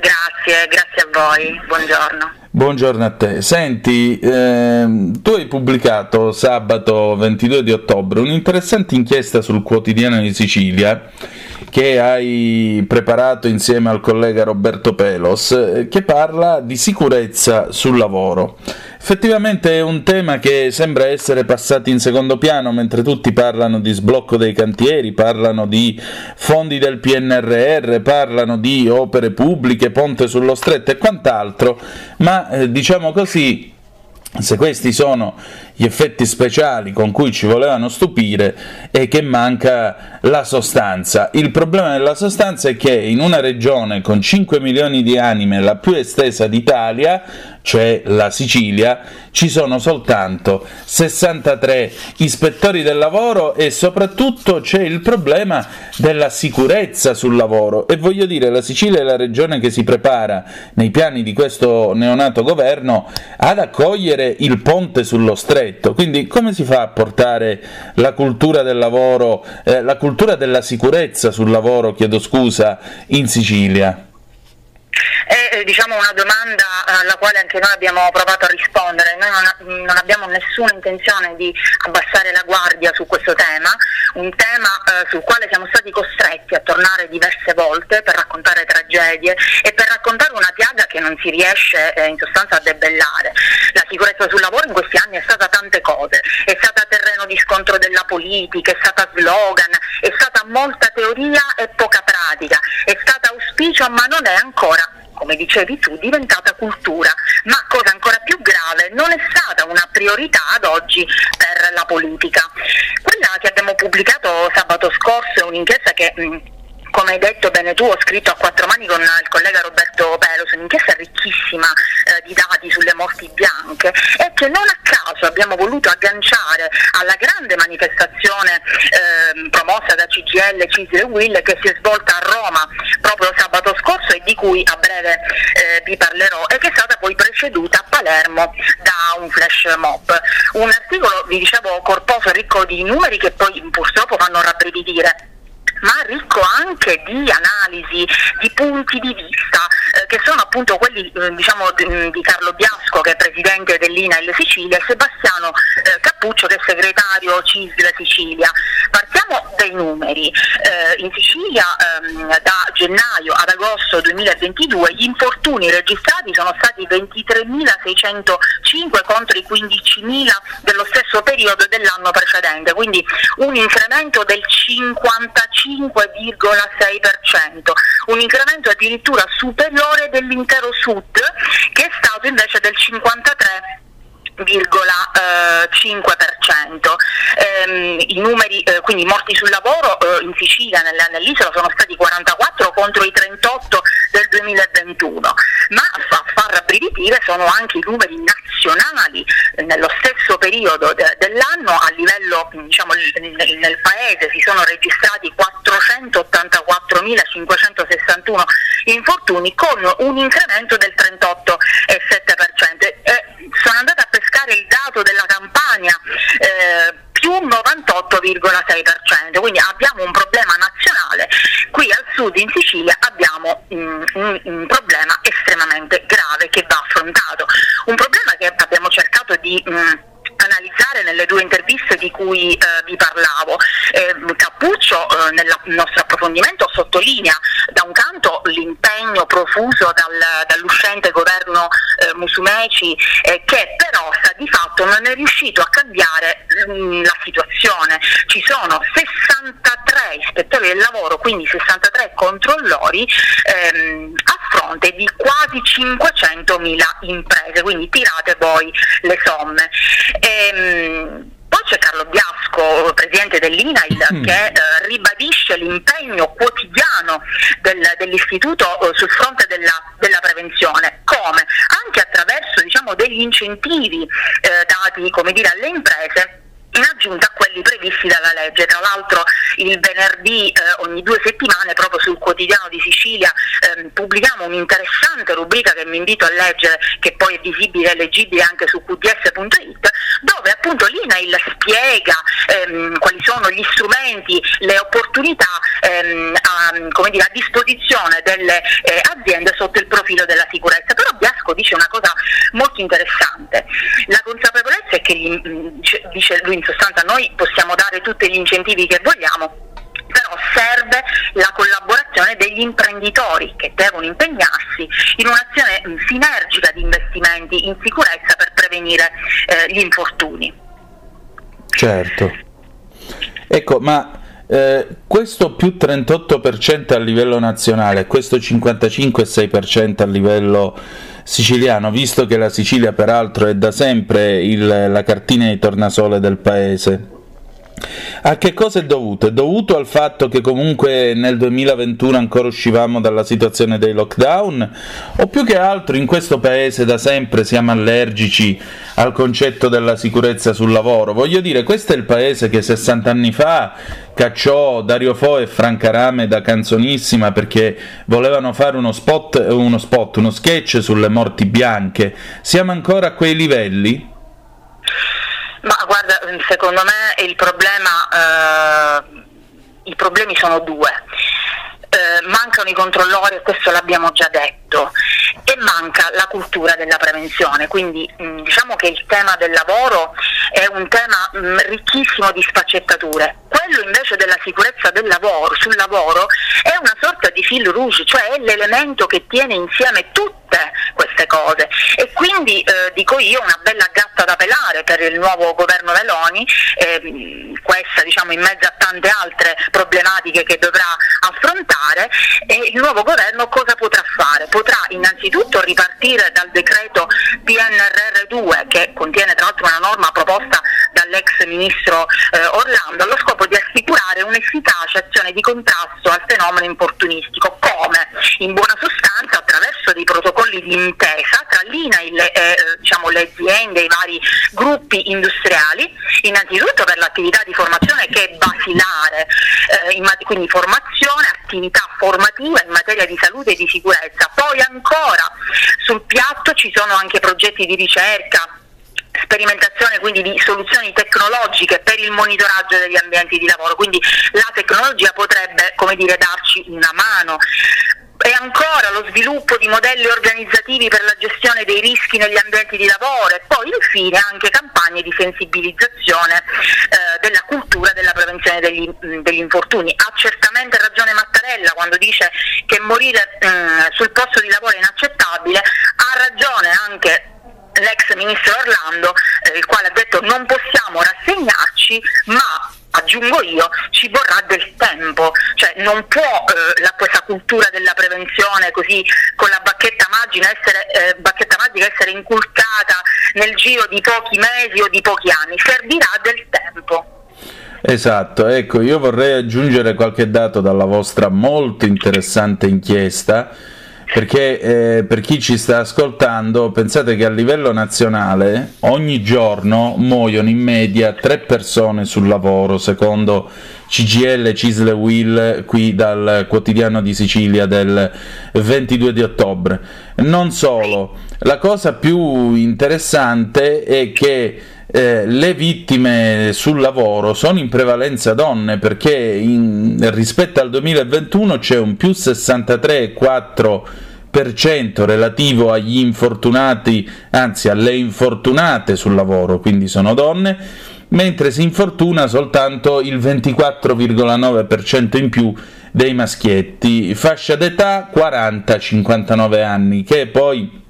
Grazie, grazie a voi, buongiorno.
Buongiorno a te. Senti, ehm, tu hai pubblicato sabato 22 di ottobre un'interessante inchiesta sul quotidiano di Sicilia che hai preparato insieme al collega Roberto Pelos, eh, che parla di sicurezza sul lavoro. Effettivamente è un tema che sembra essere passato in secondo piano mentre tutti parlano di sblocco dei cantieri, parlano di fondi del PNRR, parlano di opere pubbliche, ponte sullo stretto e quant'altro, ma eh, diciamo così se questi sono gli effetti speciali con cui ci volevano stupire è che manca la sostanza. Il problema della sostanza è che in una regione con 5 milioni di anime, la più estesa d'Italia, cioè la Sicilia, ci sono soltanto 63 ispettori del lavoro e soprattutto c'è il problema della sicurezza sul lavoro e voglio dire la Sicilia è la regione che si prepara nei piani di questo neonato governo ad accogliere il ponte sullo stretto, quindi come si fa a portare la cultura del lavoro, eh, la cultura della sicurezza sul lavoro, chiedo scusa, in Sicilia?
Eh, diciamo, una domanda alla quale anche noi abbiamo provato a rispondere. Noi non, non, abbiamo nessuna intenzione di abbassare la guardia su questo tema, un tema eh, sul quale siamo stati costretti a tornare diverse volte per raccontare tragedie e per raccontare una piaga che non si riesce eh, in sostanza a debellare. La sicurezza sul lavoro in questi anni è stata tante cose, è stata terreno di scontro della politica, è stata slogan, è stata molta teoria e poca pratica, è stata auspicio ma non è ancora come dicevi tu, diventata cultura, ma cosa ancora più grave, non è stata una priorità ad oggi per la politica. Quella che abbiamo pubblicato sabato scorso è un'inchiesta che... Mh, come hai detto bene tu, ho scritto a quattro mani con il collega Roberto Pelos, un'inchiesta ricchissima eh, di dati sulle morti bianche e che non a caso abbiamo voluto agganciare alla grande manifestazione eh, promossa da CGL, CISL e WIL che si è svolta a Roma proprio sabato scorso e di cui a breve eh, vi parlerò e che è stata poi preceduta a Palermo da un flash mob. Un articolo, vi dicevo, corposo, ricco di numeri che poi purtroppo fanno rabbrividire ma ricco anche di analisi, di punti di vista, eh, che sono appunto quelli eh, diciamo, di, mm, di, Carlo Biasco, che è presidente dell'INAIL Sicilia, e Sebastiano eh, Cappuccio, che è segretario CISL Sicilia. Partiamo dai numeri. Eh, in Sicilia ehm, da gennaio ad agosto 2022 gli infortuni registrati sono stati 23.605 contro i 15.000 dello stesso periodo dell'anno precedente, quindi un incremento del 55 5,6%, un incremento addirittura superiore dell'intero sud che è stato invece del 53%. 5%. Ehm, I numeri, eh, quindi morti sul lavoro eh, in Sicilia, nella, nell'isola, sono stati 44 contro i 38 del 2021, ma a far rabbrividire sono anche i numeri nazionali eh, nello stesso periodo de- dell'anno a livello diciamo, nel, nel paese si sono registrati 484.561 infortuni con un incremento del 38,7%. E sono andata a pescare il dato della campagna eh, più 98,6%, quindi abbiamo un problema nazionale, qui al sud in Sicilia abbiamo mm, un, un, problema estremamente grave che va affrontato, un problema che abbiamo cercato di... Mm, analizzare nelle due interviste di cui eh, vi parlavo. Eh, Cappuccio eh, nel nostro approfondimento sottolinea da un canto l'impegno profuso dal, dall'uscente governo eh, Musumeci eh, che però sta di fatto non è riuscito a cambiare mh, mm, la situazione. Ci sono 63 ispettori del lavoro, quindi 63 controllori ehm, a fronte di quasi 500.000 imprese, quindi tirate voi le somme. Ehm, poi c'è Carlo Biasco, presidente dell'INAIL, mm. che eh, ribadisce l'impegno quotidiano del, dell'istituto eh, sul fronte della, della, prevenzione. Come? Anche attraverso diciamo, degli incentivi eh, dati dire, alle imprese in aggiunta a quelli previsti dalla legge. Tra l'altro il venerdì eh, ogni due settimane proprio sul quotidiano di Sicilia eh, pubblichiamo un'interessante rubrica che mi invito a leggere, che poi è visibile e leggibile anche su qds.it, dove appunto l'INAIL spiega ehm, quali sono gli strumenti, le opportunità ehm, a, dire, a, disposizione delle eh, aziende sotto il profilo della sicurezza. Però Biasco dice una cosa molto interessante, la consapevolezza è che, gli, dice lui in sostanza, noi possiamo dare tutti gli incentivi che vogliamo, però serve la collaborazione degli imprenditori che devono impegnarsi in un'azione sinergica di investimenti in sicurezza per prevenire eh, gli infortuni.
Certo. Ecco, ma eh, questo più 38% a livello nazionale, questo 55,6% a livello siciliano, visto che la Sicilia peraltro è da sempre il, la cartina di tornasole del paese, a che cosa è dovuto? È dovuto al fatto che comunque nel 2021 ancora uscivamo dalla situazione dei lockdown? O più che altro in questo paese da sempre siamo allergici al concetto della sicurezza sul lavoro? Voglio dire, questo è il paese che 60 anni fa cacciò Dario Fo e Franca Rame da canzonissima perché volevano fare uno spot, uno spot, uno sketch sulle morti bianche. Siamo ancora a quei livelli?
Ma guarda, secondo me il problema, eh, i problemi sono due. Eh, mancano i controllori, e questo l'abbiamo già detto, e manca la cultura della prevenzione. Quindi mh, diciamo che il tema del lavoro è un tema mh, ricchissimo di sfaccettature. Quello invece della sicurezza del lavoro, sul lavoro è una sorta di fil rouge, cioè è l'elemento che tiene insieme tutte queste cose. E quindi eh, dico io una bella gatta da pelare per il nuovo governo Meloni, eh, questa diciamo in mezzo a tante altre problematiche che dovrà affrontare e il nuovo governo cosa potrà fare? Potrà innanzitutto ripartire dal decreto PNRR2 che contiene tra l'altro una norma proposta dall'ex ministro eh, Orlando allo scopo di assicurare un'efficace azione di contrasto al fenomeno importunistico. Come? In buona sostanza attraverso dei protocolli di intesa tra l'INAIL e eh, diciamo, le aziende, i vari gruppi industriali, innanzitutto per l'attività di formazione che è basilare, eh, quindi formazione, attività formativa in materia di salute e di sicurezza. Poi ancora sul piatto ci sono anche progetti di ricerca sperimentazione quindi di soluzioni tecnologiche per il monitoraggio degli ambienti di lavoro, quindi la tecnologia potrebbe come dire, darci una mano e ancora lo sviluppo di modelli organizzativi per la gestione dei rischi negli ambienti di lavoro e poi infine anche campagne di sensibilizzazione eh, della cultura della prevenzione degli, degli, infortuni. Ha certamente ragione Mattarella quando dice che morire eh, sul posto di lavoro è inaccettabile, ha ragione anche l'ex ministro Orlando, eh, il quale ha detto non possiamo rassegnarci, ma aggiungo io, ci vorrà del tempo, cioè non può eh, la, questa cultura della prevenzione così con la bacchetta magica, essere, eh, bacchetta magica essere inculcata nel giro di pochi mesi o di pochi anni, servirà del tempo.
Esatto, ecco, io vorrei aggiungere qualche dato dalla vostra molto interessante inchiesta perché eh, per chi ci sta ascoltando, pensate che a livello nazionale ogni giorno muoiono in media tre persone sul lavoro, secondo CGL Cisle Will qui dal quotidiano di Sicilia del 22 di ottobre. Non solo, la cosa più interessante è che eh, le vittime sul lavoro sono in prevalenza donne perché in, rispetto al 2021 c'è un più 63,4% relativo agli infortunati, anzi alle infortunate sul lavoro, quindi sono donne, mentre si infortuna soltanto il 24,9% in più dei maschietti, fascia d'età 40-59 anni, che poi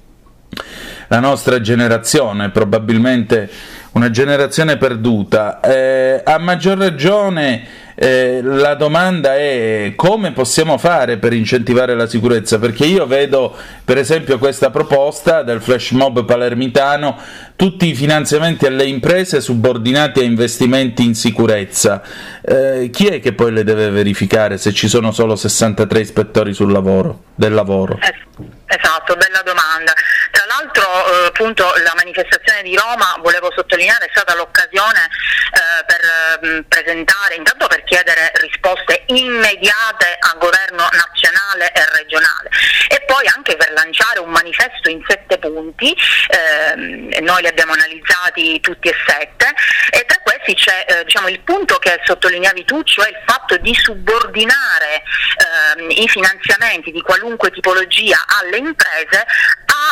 la nostra generazione, probabilmente una generazione perduta. Eh, a maggior ragione eh, la domanda è come possiamo fare per incentivare la sicurezza? Perché io vedo per esempio questa proposta del flash mob palermitano, tutti i finanziamenti alle imprese subordinati a investimenti in sicurezza. Eh, chi è che poi le deve verificare se ci sono solo 63 ispettori lavoro, del lavoro?
Esatto, bella domanda. L'altro eh, appunto la manifestazione di Roma, volevo sottolineare, è stata l'occasione eh, per mh, presentare, intanto per chiedere risposte immediate al governo nazionale e regionale e poi anche per lanciare un manifesto in sette punti, ehm, noi li abbiamo analizzati tutti e sette e tra questi c'è eh, diciamo, il punto che sottolineavi tu, cioè il fatto di subordinare ehm, i finanziamenti di qualunque tipologia alle imprese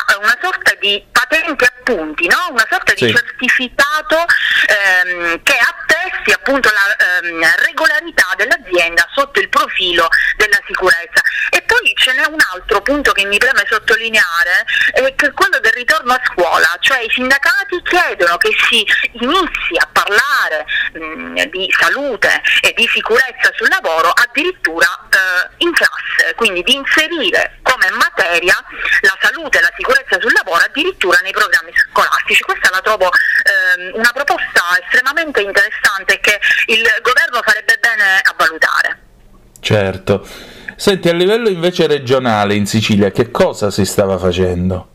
a una sorta di patente a punti, no? una sorta di
Sì.
certificato ehm, che attesti appunto la ehm, regolarità dell'azienda sotto il profilo della sicurezza. E poi ce n'è un altro punto che mi preme sottolineare, eh, che è quello del ritorno a scuola, cioè i sindacati chiedono che si inizi a parlare mh, di salute e di sicurezza sul lavoro addirittura eh, in classe, quindi di inserire come materia la salute e la sicurezza sul lavoro addirittura nei programmi scolastici. Questa la trovo ehm, una proposta estremamente interessante che il governo farebbe bene a valutare.
Certo. Senti, a livello invece regionale in Sicilia, che cosa si stava facendo?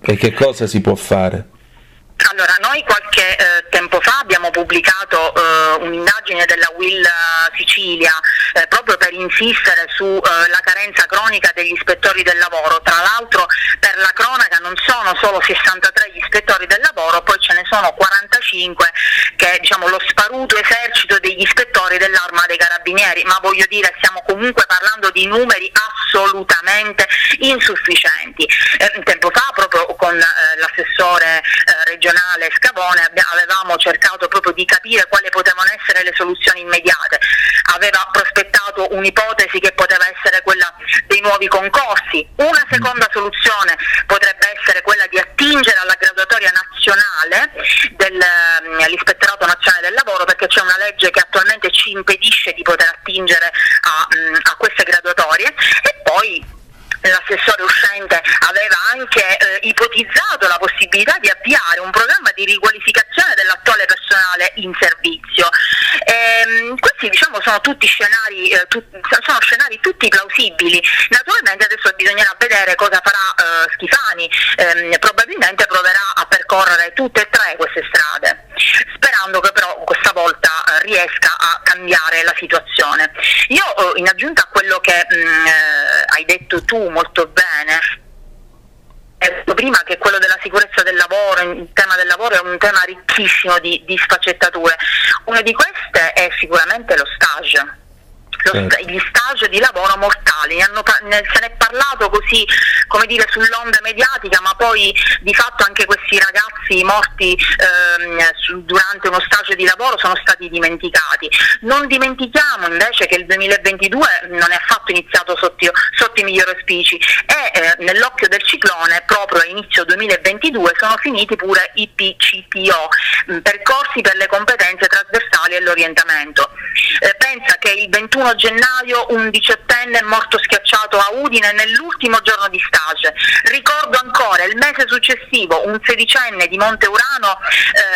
E che cosa si può fare?
Allora, noi qualche eh, tempo fa abbiamo pubblicato eh, un'indagine della Will eh, Sicilia eh, proprio per insistere sulla carenza cronica degli ispettori del lavoro. Tra l'altro per la cronaca non sono solo 63 gli ispettori del lavoro, poi ce ne sono 45 che è diciamo, lo sparuto esercito degli ispettori dell'arma dei carabinieri, ma voglio dire stiamo comunque parlando di numeri assolutamente insufficienti. Eh, tempo fa proprio con eh, l'assessore eh, regionale Scavone avevamo cercato proprio di capire quali potevano essere le soluzioni immediate. Aveva prospettato un'ipotesi che poteva essere quella dei nuovi concorsi. Una seconda soluzione potrebbe essere quella di attingere alla graduatoria nazionale dell'Ispettorato Nazionale del Lavoro perché c'è una legge che attualmente ci impedisce di poter attingere a, mh, a queste graduatorie e poi l'assessore uscente aveva anche eh, ipotizzato la possibilità di avviare un programma di riqualificazione dell'attuale personale in servizio. Ehm, questi diciamo sono tutti scenari, eh, tut- sono scenari tutti plausibili. Naturalmente adesso bisognerà vedere cosa farà eh, Schifani, Ehm, probabilmente proverà a percorrere tutte e tre queste strade, sperando che però questa volta eh, riesca a cambiare la situazione. Io eh, in aggiunta a quello che mh, eh, hai detto tu molto bene, detto prima che quello della sicurezza del lavoro, il tema del lavoro è un tema ricchissimo di, di sfaccettature. Una di queste è sicuramente lo stage. Lo
Certo.
sta- gli stage di lavoro mortali, ne hanno ne- se ne è parlato così, come dire, sull'onda mediatica, ma poi di fatto anche questi ragazzi morti ehm, su- durante uno stage di lavoro sono stati dimenticati. Non dimentichiamo invece che il 2022 non è affatto iniziato sotto, sotto i migliori auspici e eh, nell'occhio del ciclone proprio a inizio 2022 sono finiti pure i PCPO, percorsi per le competenze trasversali e l'orientamento. Eh, pensa che il 21 gennaio un diciottenne è morto schiacciato a Udine nell'ultimo giorno di stage. Ricordo ancora il mese successivo un sedicenne di Monte Urano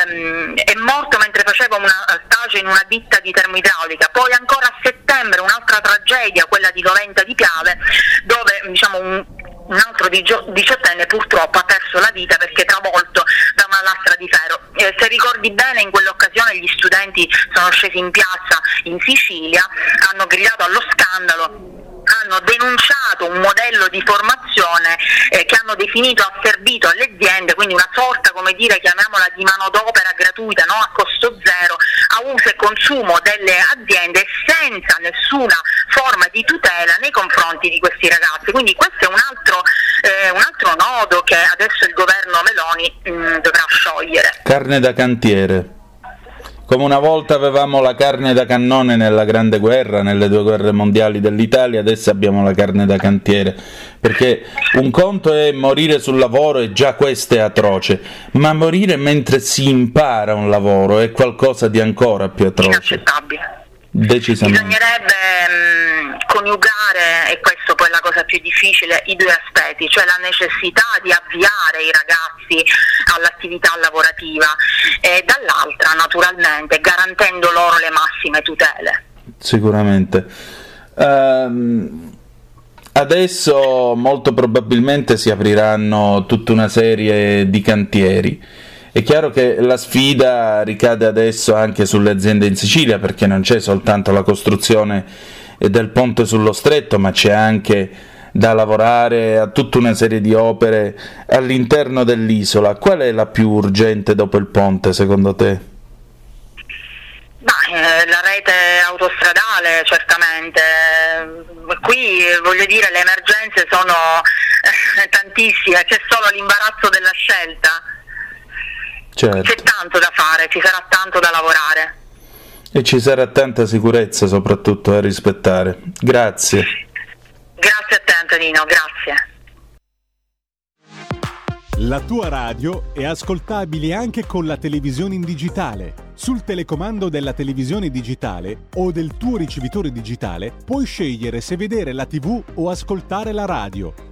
ehm, è morto mentre faceva una stage in una ditta di termoidraulica. Poi ancora a settembre un'altra tragedia, quella di Noventa di Piave, dove diciamo, un, un altro dicio- diciottenne purtroppo ha perso la vita perché travolto da una lastra di ferro. Eh, se ricordi bene in quell'occasione gli studenti sono scesi in piazza in Sicilia, hanno gridato allo scandalo hanno denunciato un modello di formazione eh, che hanno definito asservito alle aziende, quindi una sorta, come dire, chiamiamola di manodopera gratuita, no? a costo zero, a uso e consumo delle aziende senza nessuna forma di tutela nei confronti di questi ragazzi. Quindi questo è un altro, eh, un altro nodo che adesso il governo Meloni mh, dovrà sciogliere.
Carne da cantiere. Come una volta avevamo la carne da cannone nella Grande Guerra, nelle due guerre mondiali dell'Italia, adesso abbiamo la carne da cantiere. Perché un conto è morire sul lavoro e già questo è atroce, ma morire mentre si impara un lavoro è qualcosa di ancora più atroce.
Inaccettabile.
Decisamente.
Bisognerebbe mh, coniugare, e questo poi è la cosa più difficile, i due aspetti, cioè la necessità di avviare i ragazzi all'attività lavorativa e dall'altra naturalmente garantendo loro le massime tutele.
Sicuramente. Ehm, adesso molto probabilmente si apriranno tutta una serie di cantieri. È chiaro che la sfida ricade adesso anche sulle aziende in Sicilia perché non c'è soltanto la costruzione del ponte sullo stretto, ma c'è anche da lavorare a tutta una serie di opere all'interno dell'isola. Qual è la più urgente dopo il ponte secondo te?
Bah, eh, la rete autostradale certamente, qui voglio dire le emergenze sono eh, tantissime, c'è solo l'imbarazzo della scelta,
Certo.
c'è tanto da fare, ci sarà tanto da lavorare.
E ci sarà tanta sicurezza soprattutto da rispettare. Grazie.
Grazie a te Antonino, grazie.
La tua radio è ascoltabile anche con la televisione in digitale. Sul telecomando della televisione digitale o del tuo ricevitore digitale puoi scegliere se vedere la TV o ascoltare la radio.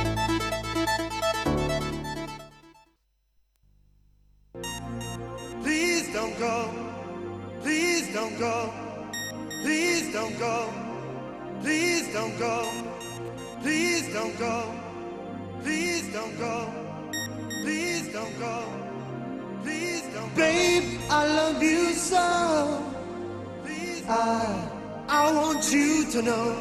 Go. Please don't go. Please don't go. Please don't go. Please don't go. Please don't go. Please don't go. Babe, I love you so. I, I want you to know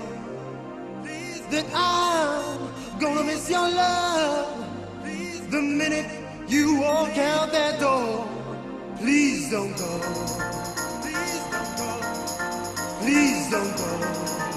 that I'm gonna miss your love please the minute you walk out that door. Please don't go. Please don't go. Please don't go.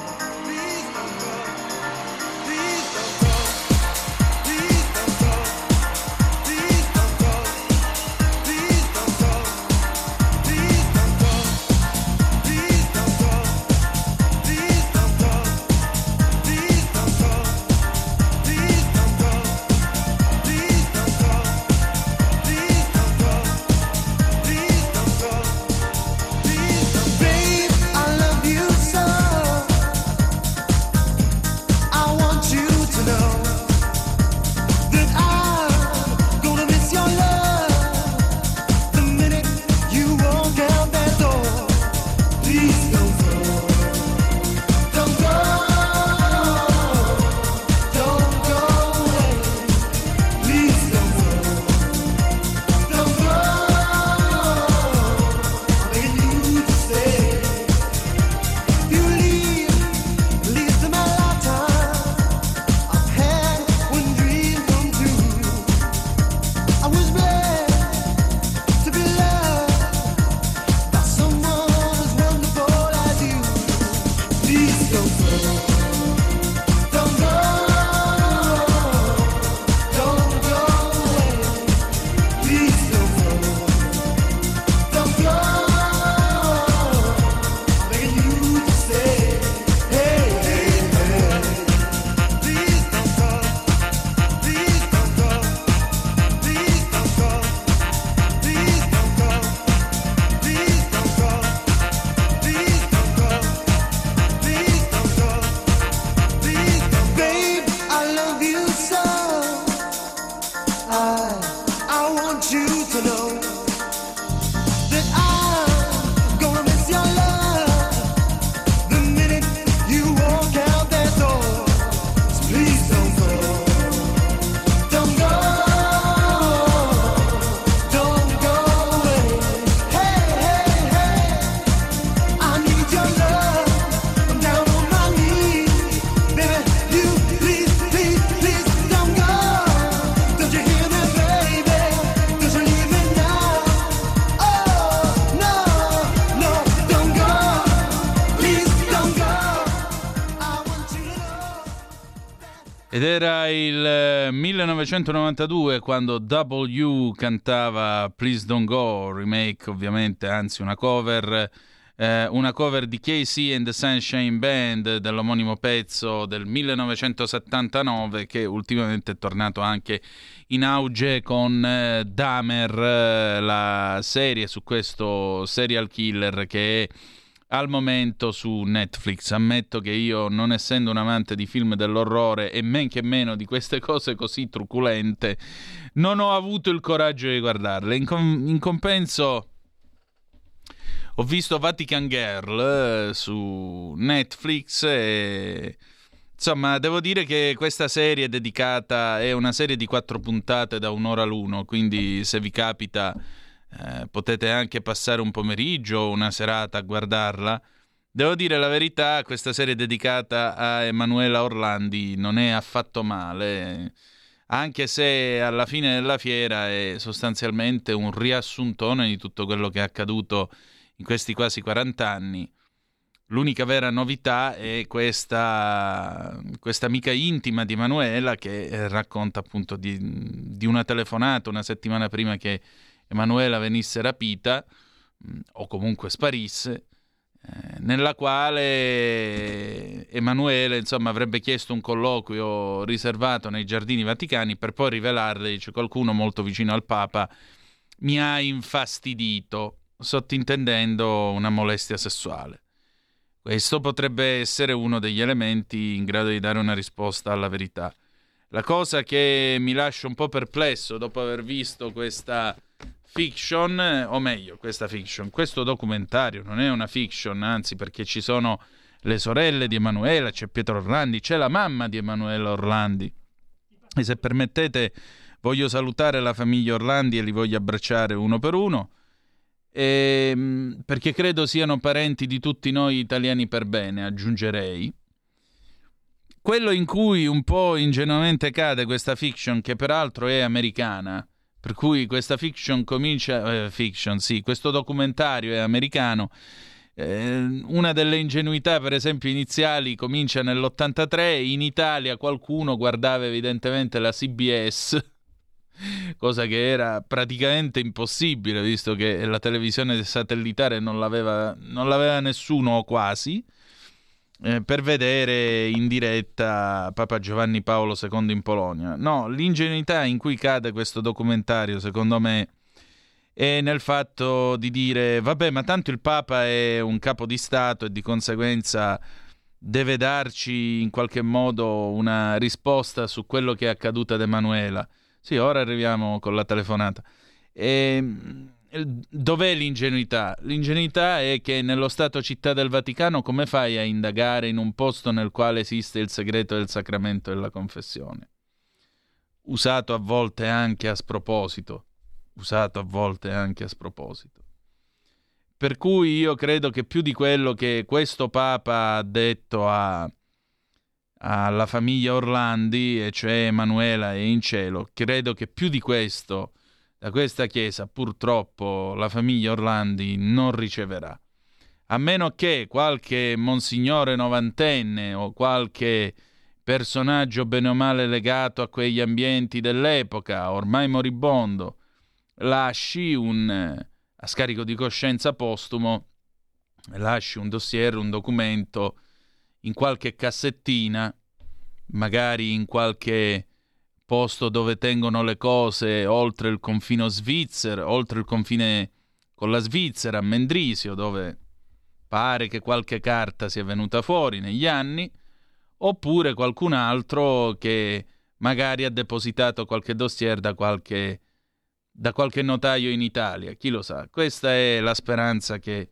1992 quando W cantava Please Don't Go, remake ovviamente, anzi una cover eh, una cover di Casey and the Sunshine Band dell'omonimo pezzo del 1979 che ultimamente è tornato anche in auge con eh, Dahmer, eh, la serie su questo serial killer che è al momento su Netflix. Ammetto che io, non essendo un amante di film dell'orrore e men che meno di queste cose così truculente, non ho avuto il coraggio di guardarle. In, com- in compenso ho visto Vatican Girl eh, su Netflix e insomma devo dire che questa serie è dedicata è una serie di quattro puntate da un'ora l'uno quindi se vi capita eh, potete anche passare un pomeriggio o una serata a guardarla devo dire la verità questa serie dedicata a Emanuela Orlandi non è affatto male anche se alla fine della fiera è sostanzialmente un riassuntone di tutto quello che è accaduto in questi quasi 40 anni. L'unica vera novità è questa, questa amica intima di Emanuela che racconta appunto di, di, una telefonata una settimana prima che Emanuela venisse rapita mm, o comunque sparisse, eh, nella quale Emanuele insomma, avrebbe chiesto un colloquio riservato nei giardini vaticani per poi rivelarle, dice qualcuno molto vicino al Papa, mi ha infastidito sottintendendo una molestia sessuale. Questo potrebbe essere uno degli elementi in grado di dare una risposta alla verità. La cosa che mi lascia un po' perplesso dopo aver visto questa fiction, o meglio, questa fiction, questo documentario non è una fiction, anzi perché ci sono le sorelle di Emanuela, c'è Pietro Orlandi, c'è la mamma di Emanuela Orlandi. E se permettete, voglio salutare la famiglia Orlandi e li voglio abbracciare uno per uno ehm, perché credo siano parenti di tutti noi italiani per bene, aggiungerei. Quello in cui un po' ingenuamente cade questa fiction, che peraltro è americana, per cui questa fiction comincia, eh, fiction sì, questo documentario è americano, eh, una delle ingenuità, per esempio, iniziali comincia nell'83. In Italia qualcuno guardava evidentemente la CBS cosa che era praticamente impossibile visto che la televisione satellitare non l'aveva, non l'aveva nessuno o quasi, eh, per vedere in diretta Papa Giovanni Paolo II in Polonia. No, l'ingenuità in cui cade questo documentario, secondo me, è nel fatto di dire, vabbè, ma tanto il Papa è un capo di Stato e di conseguenza deve darci in qualche modo una risposta su quello che è accaduto ad Emanuela. Sì, ora arriviamo con la telefonata. E, ehm, dov'è l'ingenuità? L'ingenuità è che nello Stato città del Vaticano come fai a indagare in un posto nel quale esiste il segreto del sacramento della confessione? Usato a volte anche a sproposito. Usato a volte anche a sproposito. Per cui io credo che più di quello che questo Papa ha detto a alla famiglia Orlandi, e cioè Emanuela è in cielo. Credo che più di questo da questa chiesa purtroppo la famiglia Orlandi non riceverà. A meno che qualche monsignore novantenne o qualche personaggio bene o male legato a quegli ambienti dell'epoca, ormai moribondo, lasci un, a scarico di coscienza postumo, lasci un dossier, un documento in qualche cassettina, magari in qualche posto dove tengono le cose oltre il confine svizzero, oltre il confine con la Svizzera, a Mendrisio, dove pare che qualche carta sia venuta fuori negli anni, oppure qualcun altro che magari ha depositato qualche dossier da qualche, da qualche notaio in Italia, chi lo sa. Questa è la speranza che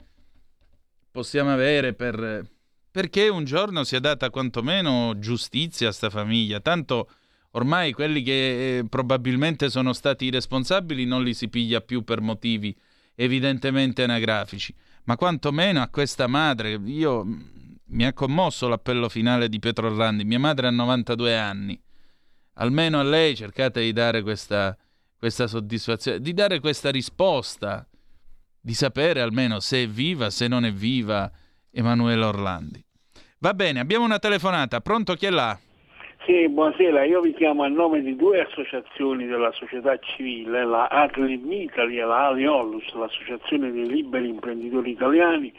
possiamo avere per perché un giorno sia data quantomeno giustizia a sta famiglia. Tanto ormai quelli che eh, probabilmente sono stati i responsabili non li si piglia più per motivi evidentemente anagrafici. Ma quantomeno a questa madre, io mm, mi ha commosso l'appello finale di Pietro Orlandi. Mia madre ha 92 anni. Almeno a lei cercate di dare questa, questa soddisfazione, di dare questa risposta, di sapere almeno se è viva, se non è viva Emanuele Orlandi. Va bene, abbiamo una telefonata. Pronto chi è là?
Sì, buonasera, io vi chiamo a nome di due associazioni della società civile, la Adlim Italy e la Aliolus, l'associazione dei liberi imprenditori italiani,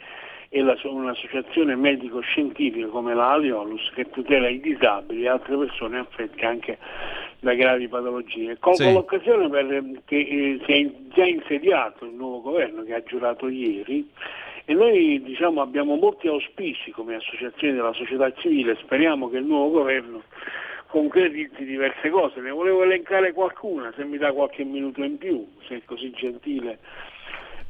e la, un'associazione medico-scientifica come la Aliolus che tutela i disabili e altre persone affette anche da gravi patologie. Colgo
Sì.
l'occasione perché eh, si è già insediato il nuovo governo che ha giurato ieri e noi diciamo, abbiamo molti auspici come associazione della società civile, speriamo che il nuovo governo concretizzi diverse cose, ne volevo elencare qualcuna, se mi dà qualche minuto in più, se è così gentile.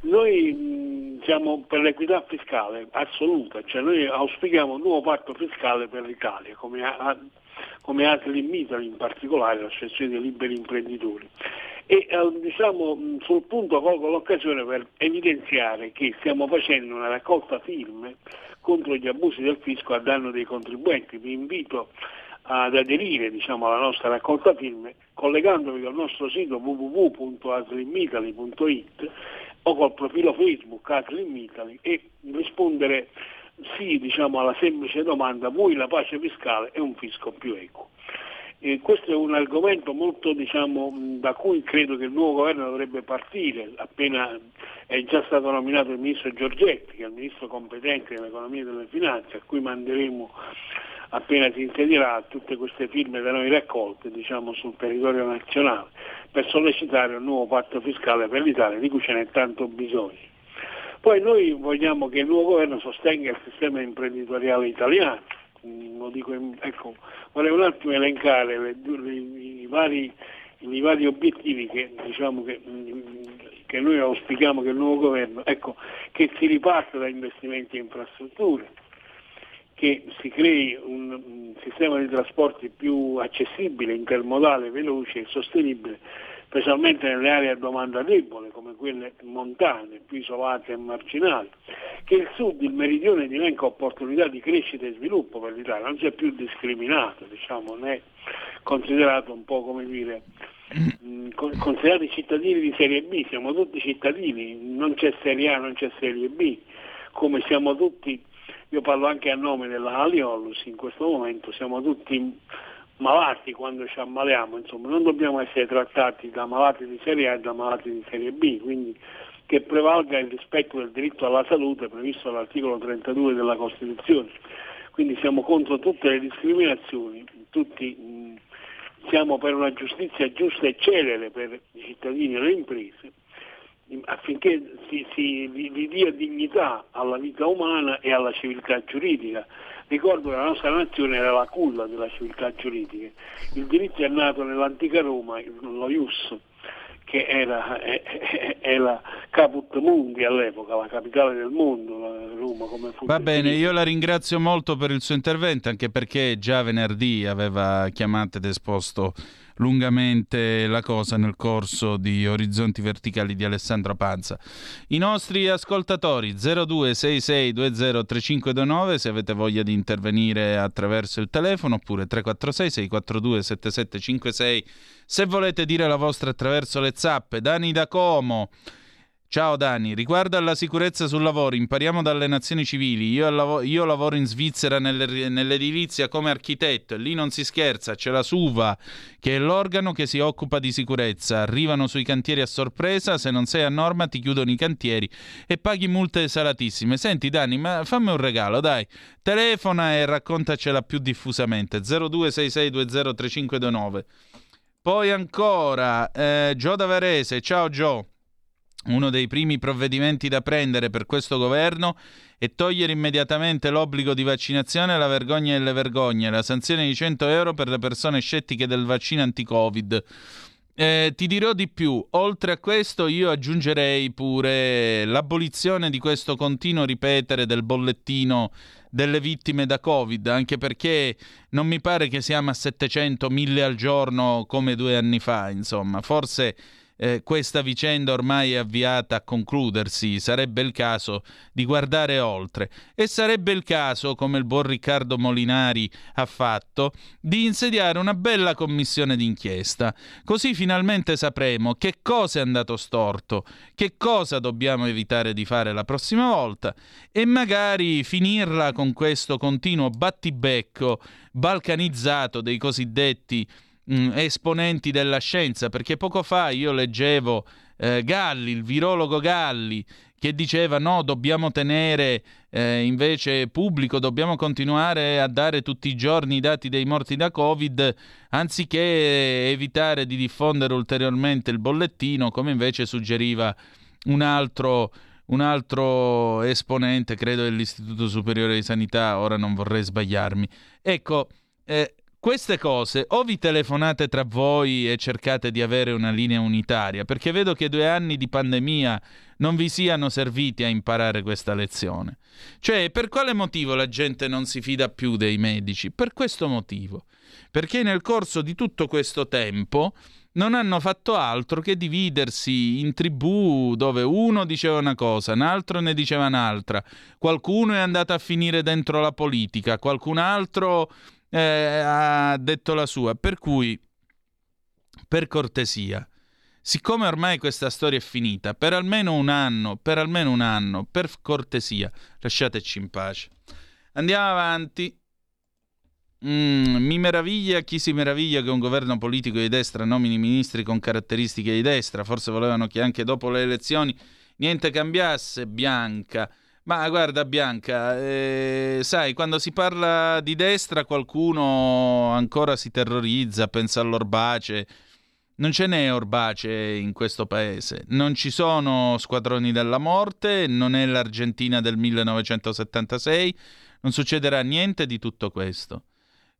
Noi siamo per l'equità fiscale assoluta, cioè noi auspichiamo un nuovo patto fiscale per l'Italia, come, ha- come Italy in particolare, l'associazione dei liberi imprenditori. E eh, diciamo, mh, sul punto colgo l'occasione per evidenziare che stiamo facendo una raccolta firme contro gli abusi del fisco a danno dei contribuenti. Vi invito ad aderire diciamo, alla nostra raccolta firme collegandovi al nostro sito www.aslimitaly.it o col profilo Facebook Aslim Italy e rispondere sì diciamo, alla semplice domanda vuoi la pace fiscale e un fisco più equo. E questo è un argomento molto, diciamo, da cui credo che il nuovo governo dovrebbe partire, appena è già stato nominato il ministro Giorgetti, che è il ministro competente dell'economia e delle finanze, a cui manderemo appena si insedierà tutte queste firme da noi raccolte diciamo, sul territorio nazionale per sollecitare un nuovo patto fiscale per l'Italia di cui ce n'è tanto bisogno. Poi noi vogliamo che il nuovo governo sostenga il sistema imprenditoriale italiano, in- ecco, vorrei un attimo elencare le- le- i, vari, i vari obiettivi che, diciamo che, che noi auspichiamo che il nuovo governo, ecco, che si riparta da investimenti in infrastrutture, che si crei un, un sistema di trasporti più accessibile, intermodale, veloce e sostenibile, specialmente nelle aree a domanda debole come quelle montane, più isolate e marginali, che il sud, il meridione divenga opportunità di crescita e sviluppo per l'Italia, non sia più discriminato, diciamo, è considerato un po' come dire con- considerati cittadini di serie B, siamo tutti cittadini, non c'è serie A, non c'è serie B, come siamo tutti, io parlo anche a nome della Aliolus in questo momento, siamo tutti malati quando ci ammaliamo, insomma non dobbiamo essere trattati da malati di serie A e da malati di serie B, quindi che prevalga il rispetto del diritto alla salute previsto dall'articolo 32 della Costituzione. Quindi siamo contro tutte le discriminazioni, tutti mh, siamo per una giustizia giusta e celere per i cittadini e le imprese, affinché si, si gli dia dignità alla vita umana e alla civiltà giuridica. Ricordo che la nostra nazione era la culla della civiltà giuridica. Il diritto è nato nell'antica Roma, lo Ius, che era, eh, eh, era caput mundi all'epoca, la capitale del mondo, la Roma come fu
Va bene, io la ringrazio molto per il suo intervento, anche perché già venerdì aveva chiamato ed esposto lungamente la cosa nel corso di Orizzonti Verticali di Alessandro Panza. I nostri ascoltatori 0266203529 se avete voglia di intervenire attraverso il telefono oppure 346 642 7756 se volete dire la vostra attraverso le zappe. Dani da Como Ciao Dani, riguardo alla sicurezza sul lavoro, impariamo dalle nazioni civili. Io, lavo- io lavoro in Svizzera nelle- nell'edilizia come architetto e lì non si scherza, c'è la SUVA che è l'organo che si occupa di sicurezza. Arrivano sui cantieri a sorpresa, se non sei a norma ti chiudono i cantieri e paghi multe salatissime. Senti Dani, ma fammi un regalo, dai. Telefona e raccontacela più diffusamente. 0266203529. Poi ancora, eh, Gio da Varese, ciao Gio. Uno dei primi provvedimenti da prendere per questo governo è togliere immediatamente l'obbligo di vaccinazione, la vergogna delle vergogne, la sanzione di 100 euro per le persone scettiche del vaccino anti-Covid. Eh, ti dirò di più, oltre a questo io aggiungerei pure l'abolizione di questo continuo ripetere del bollettino delle vittime da Covid, anche perché non mi pare che siamo a 700, 1000 al giorno come due anni fa, insomma, forse eh, questa vicenda ormai è avviata a concludersi, sarebbe il caso di guardare oltre. E sarebbe il caso, come il buon Riccardo Molinari ha fatto, di insediare una bella commissione d'inchiesta, così finalmente sapremo che cosa è andato storto, che cosa dobbiamo evitare di fare la prossima volta e magari finirla con questo continuo battibecco balcanizzato dei cosiddetti mh, esponenti della scienza, perché poco fa io leggevo eh, Galli, il virologo Galli, che diceva no, dobbiamo tenere eh, invece pubblico, dobbiamo continuare a dare tutti i giorni i dati dei morti da Covid, anziché evitare di diffondere ulteriormente il bollettino, come invece suggeriva un altro, un altro esponente, credo, dell'Istituto Superiore di Sanità, ora non vorrei sbagliarmi. Ecco, eh, queste cose o vi telefonate tra voi e cercate di avere una linea unitaria, perché vedo che due anni di pandemia non vi siano serviti a imparare questa lezione. Cioè, per quale motivo la gente non si fida più dei medici? Per questo motivo. Perché nel corso di tutto questo tempo non hanno fatto altro che dividersi in tribù dove uno diceva una cosa, un altro ne diceva un'altra, qualcuno è andato a finire dentro la politica, qualcun altro eh, ha detto la sua. Per cui, per cortesia, siccome ormai questa storia è finita, per almeno un anno, per almeno un anno, per cortesia, lasciateci in pace. Andiamo avanti. Mm, mi meraviglia chi si meraviglia che un governo politico di destra nomini ministri con caratteristiche di destra. Forse volevano che anche dopo le elezioni niente cambiasse. Bianca. Ma guarda Bianca, eh, sai, quando si parla di destra qualcuno ancora si terrorizza, pensa all'orbace. Non ce n'è orbace in questo paese, non ci sono squadroni della morte, non è l'Argentina del 1976, non succederà niente di tutto questo.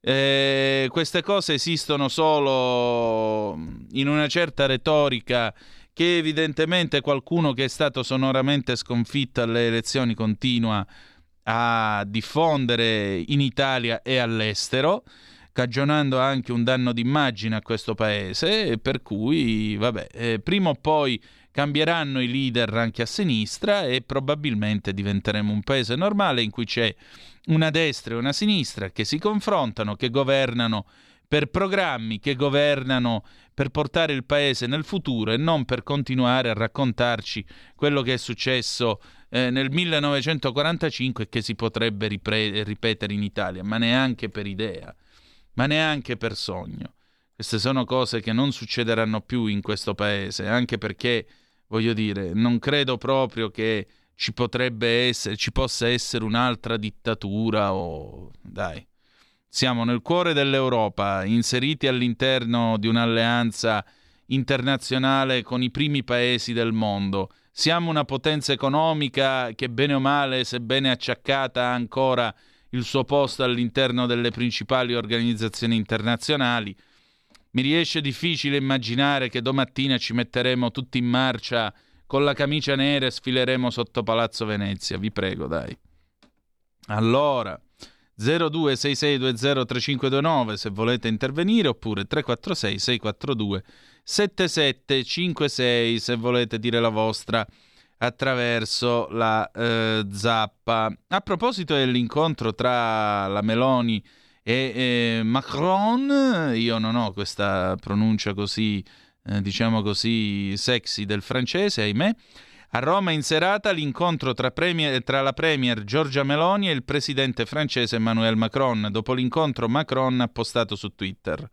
Eh, queste cose esistono solo in una certa retorica che evidentemente qualcuno che è stato sonoramente sconfitto alle elezioni continua a diffondere in Italia e all'estero, cagionando anche un danno d'immagine a questo paese, per cui, vabbè, eh, prima o poi cambieranno i leader anche a sinistra e probabilmente diventeremo un paese normale in cui c'è una destra e una sinistra che si confrontano, che governano per programmi che governano per portare il paese nel futuro e non per continuare a raccontarci quello che è successo eh, nel 1945 e che si potrebbe ripre- ripetere in Italia, ma neanche per idea, ma neanche per sogno. Queste sono cose che non succederanno più in questo paese, anche perché, voglio dire, non credo proprio che ci potrebbe essere, ci possa essere un'altra dittatura o dai siamo nel cuore dell'Europa, inseriti all'interno di un'alleanza internazionale con i primi paesi del mondo. Siamo una potenza economica che bene o male, sebbene acciaccata, ha ancora il suo posto all'interno delle principali organizzazioni internazionali. Mi riesce difficile immaginare che domattina ci metteremo tutti in marcia con la camicia nera e sfileremo sotto Palazzo Venezia. Vi prego, dai. Allora, 0266203529 se volete intervenire oppure 346 642 7756 se volete dire la vostra attraverso la eh, zappa. A proposito dell'incontro tra la Meloni e eh, Macron, io non ho questa pronuncia così, eh, diciamo così, sexy del francese, ahimè. A Roma in serata l'incontro tra, premier, tra, la Premier Giorgia Meloni e il presidente francese Emmanuel Macron. Dopo l'incontro Macron ha postato su Twitter.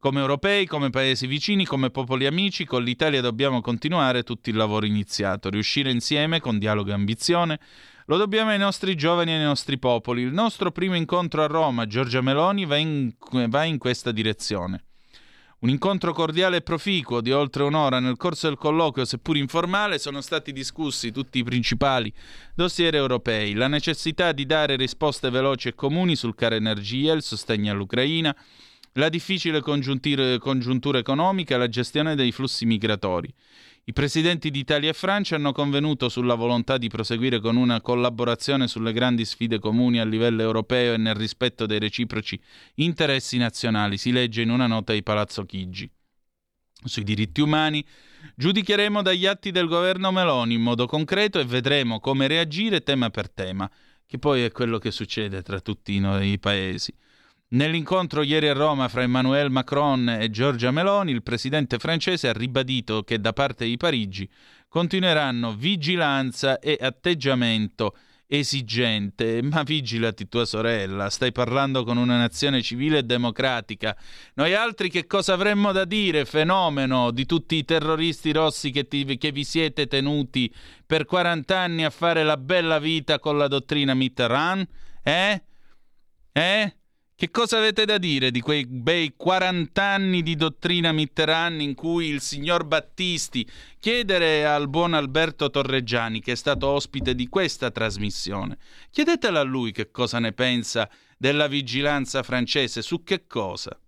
Come europei, come paesi vicini, come popoli amici, con l'Italia dobbiamo continuare tutto il lavoro iniziato, riuscire insieme con dialogo e ambizione. Lo dobbiamo ai nostri giovani e ai nostri popoli. Il nostro primo incontro a Roma, Giorgia Meloni, va in, va in questa direzione. Un incontro cordiale e proficuo di oltre un'ora nel corso del colloquio, seppur informale, sono stati discussi tutti i principali dossier europei, la necessità di dare risposte veloci e comuni sul caro energia, il sostegno all'Ucraina, la difficile congiuntura economica e la gestione dei flussi migratori. I presidenti d'Italia e Francia hanno convenuto sulla volontà di proseguire con una collaborazione sulle grandi sfide comuni a livello europeo e nel rispetto dei reciproci interessi nazionali, si legge in una nota di Palazzo Chigi. Sui diritti umani giudicheremo dagli atti del governo Meloni in modo concreto e vedremo come reagire tema per tema, che poi è quello che succede tra tutti i paesi. Nell'incontro ieri a Roma fra Emmanuel Macron e Giorgia Meloni, il presidente francese ha ribadito che da parte di Parigi continueranno vigilanza e atteggiamento esigente, ma vigilati tua sorella, stai parlando con una nazione civile e democratica. Noi altri che cosa avremmo da dire, fenomeno di tutti i terroristi rossi che, ti, che vi siete tenuti per 40 anni a fare la bella vita con la dottrina Mitterrand? Eh? Eh? Che cosa avete da dire di quei bei 40 anni di dottrina Mitterrand in cui il signor Battisti chiedere al buon Alberto Torreggiani, che è stato ospite di questa trasmissione, chiedetelo a lui che cosa ne pensa della vigilanza francese, su che cosa?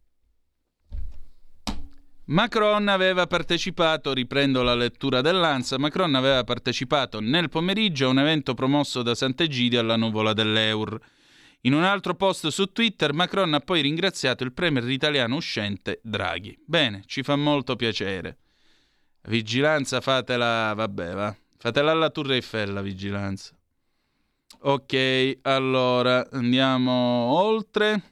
Macron aveva partecipato, riprendo la lettura dell'ANSA, Macron aveva partecipato nel pomeriggio a un evento promosso da Sant'Egidio alla nuvola dell'Eur in un altro post su Twitter Macron ha poi ringraziato il premier italiano uscente Draghi. Bene, ci fa molto piacere. Vigilanza fatela, vabbè, va. Fatela alla Tour Eiffel la vigilanza. Ok, allora andiamo oltre.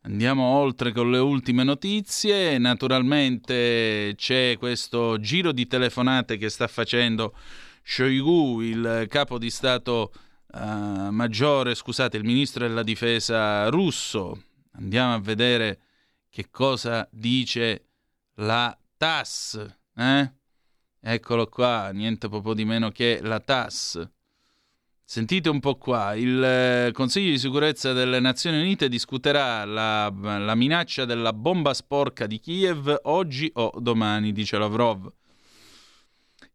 Andiamo oltre con le ultime notizie. Naturalmente c'è questo giro di telefonate che sta facendo Shoigu, il capo di Stato uh, maggiore, scusate, il ministro della difesa russo. Andiamo a vedere che cosa dice la TAS. Eh? Eccolo qua, niente proprio di meno che la TAS. Sentite un po' qua, il eh, Consiglio di sicurezza delle Nazioni Unite discuterà la, la minaccia della bomba sporca di Kiev oggi o domani, dice Lavrov.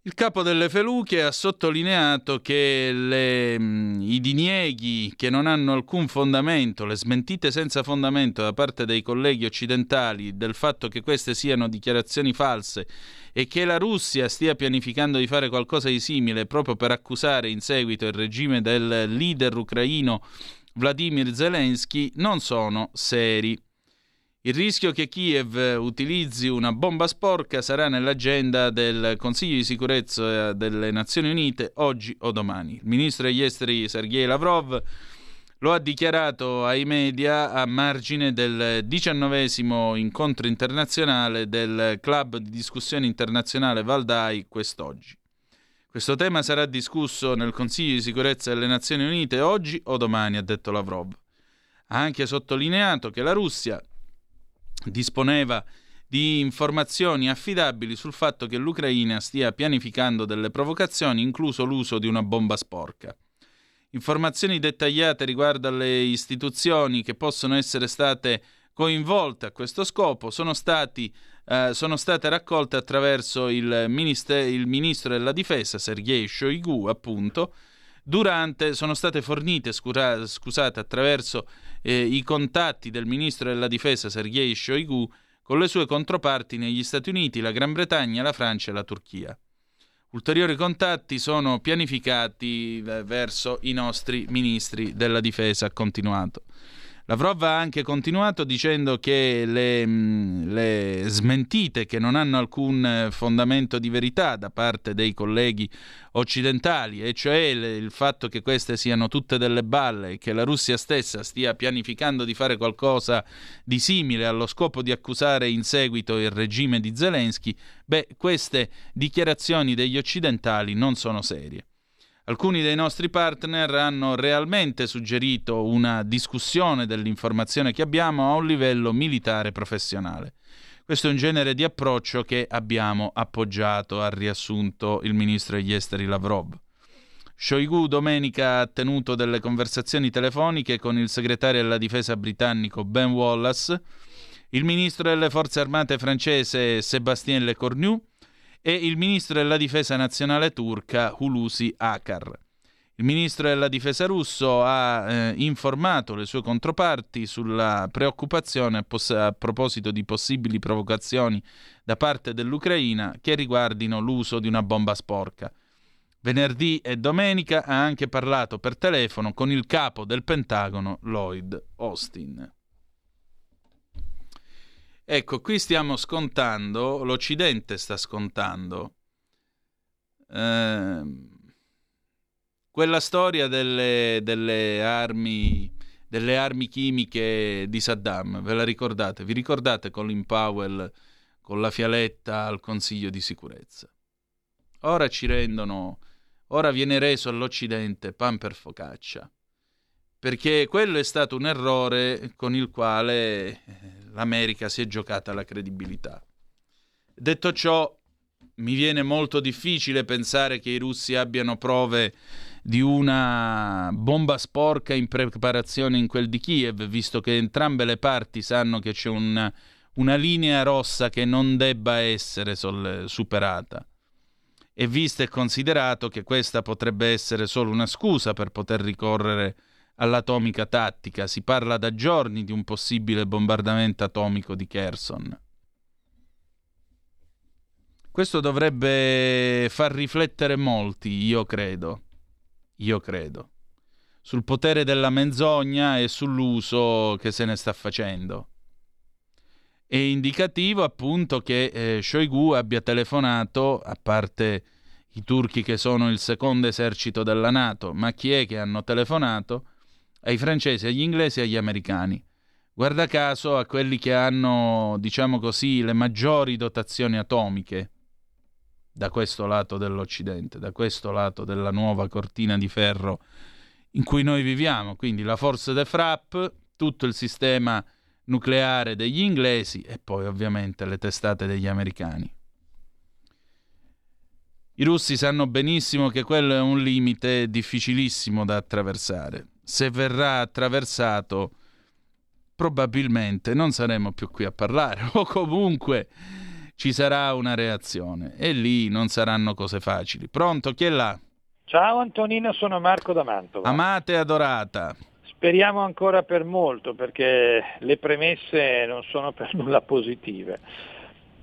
Il capo delle Feluche ha sottolineato che le, mm, i dinieghi che non hanno alcun fondamento, le smentite senza fondamento da parte dei colleghi occidentali del fatto che queste siano dichiarazioni false e che la Russia stia pianificando di fare qualcosa di simile proprio per accusare in seguito il regime del leader ucraino Vladimir Zelensky non sono seri. Il rischio che Kiev utilizzi una bomba sporca sarà nell'agenda del Consiglio di sicurezza delle Nazioni Unite oggi o domani. Il ministro degli esteri Sergei Lavrov lo ha dichiarato ai media a margine del diciannovesimo incontro internazionale del Club di discussione internazionale Valdai quest'oggi. Questo tema sarà discusso nel Consiglio di sicurezza delle Nazioni Unite oggi o domani, ha detto Lavrov. Ha anche sottolineato che la Russia disponeva di informazioni affidabili sul fatto che l'Ucraina stia pianificando delle provocazioni, incluso l'uso di una bomba sporca. Informazioni dettagliate riguardo alle istituzioni che possono essere state coinvolte a questo scopo sono, stati, eh, sono state raccolte attraverso il, minister- il, ministro della difesa Sergei Shoigu, appunto, durante, sono state fornite scura, scusate, attraverso eh, i contatti del ministro della difesa Sergei Shoigu con le sue controparti negli Stati Uniti, la Gran Bretagna, la Francia e la Turchia. Ulteriori contatti sono pianificati eh, verso i nostri ministri della difesa, ha continuato. Lavrov ha anche continuato dicendo che le, mm, le, smentite che non hanno alcun eh, fondamento di verità da parte dei colleghi occidentali, e cioè il fatto che queste siano tutte delle balle e che la Russia stessa stia pianificando di fare qualcosa di simile allo scopo di accusare in seguito il regime di Zelensky, beh, queste dichiarazioni degli occidentali non sono serie. Alcuni dei nostri partner hanno realmente suggerito una discussione dell'informazione che abbiamo a un livello militare professionale. Questo è un genere di approccio che abbiamo appoggiato, ha riassunto il ministro degli esteri Lavrov. Shoigu domenica ha tenuto delle conversazioni telefoniche con il segretario della difesa britannico Ben Wallace, il ministro delle forze armate francese Sébastien Lecornu e il ministro della difesa nazionale turca Hulusi Akar. Il ministro della difesa russo ha eh, informato le sue controparti sulla preoccupazione a, poss- a, proposito di possibili provocazioni da parte dell'Ucraina che riguardino l'uso di una bomba sporca. Venerdì e domenica ha anche parlato per telefono con il capo del Pentagono Lloyd Austin. Ecco, qui stiamo scontando, l'Occidente sta scontando eh, quella storia delle, delle, armi, delle armi chimiche di Saddam, ve la ricordate? Vi ricordate Colin Powell con la fialetta al Consiglio di sicurezza? Ora ci rendono ora viene reso all'Occidente pan per focaccia. Perché quello è stato un errore con il quale eh, l'America si è giocata la credibilità. Detto ciò, mi viene molto difficile pensare che i russi abbiano prove di una bomba sporca in preparazione in quel di Kiev, visto che entrambe le parti sanno che c'è una, una linea rossa che non debba essere sol- superata. E visto e considerato che questa potrebbe essere solo una scusa per poter ricorrere all'atomica tattica, si parla da giorni di un possibile bombardamento atomico di Kherson. Questo dovrebbe far riflettere molti, io credo. Io credo. Sul potere della menzogna e sull'uso che se ne sta facendo. È indicativo appunto che eh, Shoigu abbia telefonato, a parte i turchi che sono il secondo esercito della Nato, ma chi è che hanno telefonato? Ai francesi, agli inglesi e agli americani. Guarda caso a quelli che hanno, diciamo così, le maggiori dotazioni atomiche, da questo lato dell'Occidente, da questo lato della nuova cortina di ferro in cui noi viviamo, quindi la Force de Frappe, tutto il sistema nucleare degli inglesi e poi ovviamente le testate degli americani. I russi sanno benissimo che quello è un limite difficilissimo da attraversare. Se verrà attraversato, probabilmente non saremo più qui a parlare, o comunque ci sarà una reazione e lì non saranno cose facili. Pronto? Chi è là?
Ciao Antonino, sono Marco da Mantova.
Amate e adorata.
Speriamo ancora per molto perché le premesse non sono per nulla positive.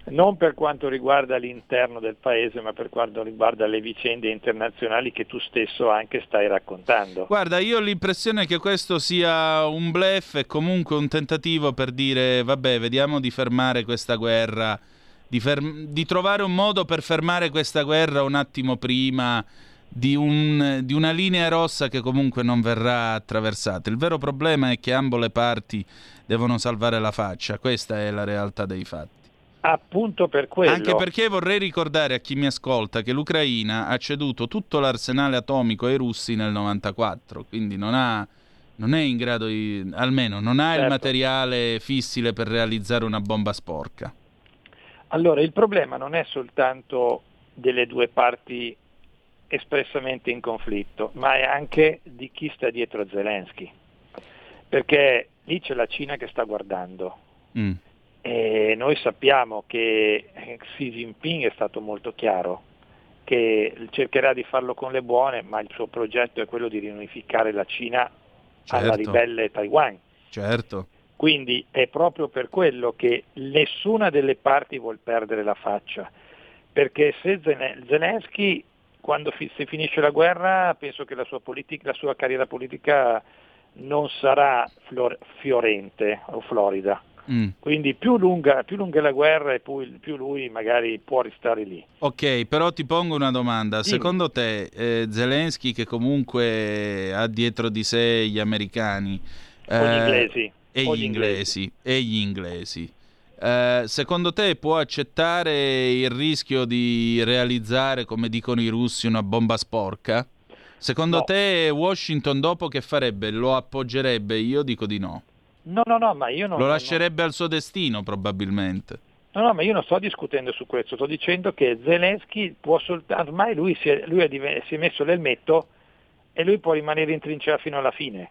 Non per quanto riguarda l'interno del paese, ma per quanto riguarda le vicende internazionali che tu stesso anche stai raccontando.
Guarda, io ho l'impressione che questo sia un blef e comunque un tentativo per dire vabbè, vediamo di fermare questa guerra di, ferm- di trovare un modo per fermare questa guerra un attimo prima di, un, di, una linea rossa che comunque non verrà attraversata. Il vero problema è che ambo le parti devono salvare la faccia, questa è la realtà dei fatti.
Appunto per quello.
Anche perché vorrei ricordare a chi mi ascolta che l'Ucraina ha ceduto tutto l'arsenale atomico ai russi nel 94, quindi non, ha, non è in grado di, almeno non ha certo. il materiale fissile per realizzare una bomba sporca.
Allora, il problema non è soltanto delle due parti espressamente in conflitto, ma è anche di chi sta dietro a Zelensky. Perché lì c'è la Cina che sta guardando. Mm. E noi sappiamo che Xi Jinping è stato molto chiaro, che cercherà di farlo con le buone, ma il suo progetto è quello di riunificare la Cina certo. alla ribelle Taiwan.
Certo.
Quindi è proprio per quello che nessuna delle parti vuole perdere la faccia, perché se Zelensky quando fi- si finisce la guerra penso che la sua, politica, la sua carriera politica non sarà flor- fiorente o florida. Mm. Quindi più lunga, più lunga, è la guerra e più, più, lui magari può restare lì.
Ok, però ti pongo una domanda. Dimmi. Secondo te eh, Zelensky che comunque ha dietro di sé gli americani...
Eh, gli inglesi
e gli inglesi. E gli inglesi. Eh, secondo te può accettare il rischio di realizzare, come dicono i russi, una bomba sporca? Secondo no. te Washington dopo che farebbe? Lo appoggerebbe? Io dico di no.
No, no, no, ma io non...
Lo lascerebbe no. al suo destino probabilmente.
No, no, ma io non sto discutendo su questo, sto dicendo che Zelensky può soltanto... Ormai lui, si è, lui è, si è messo l'elmetto e lui può rimanere in trincea fino alla fine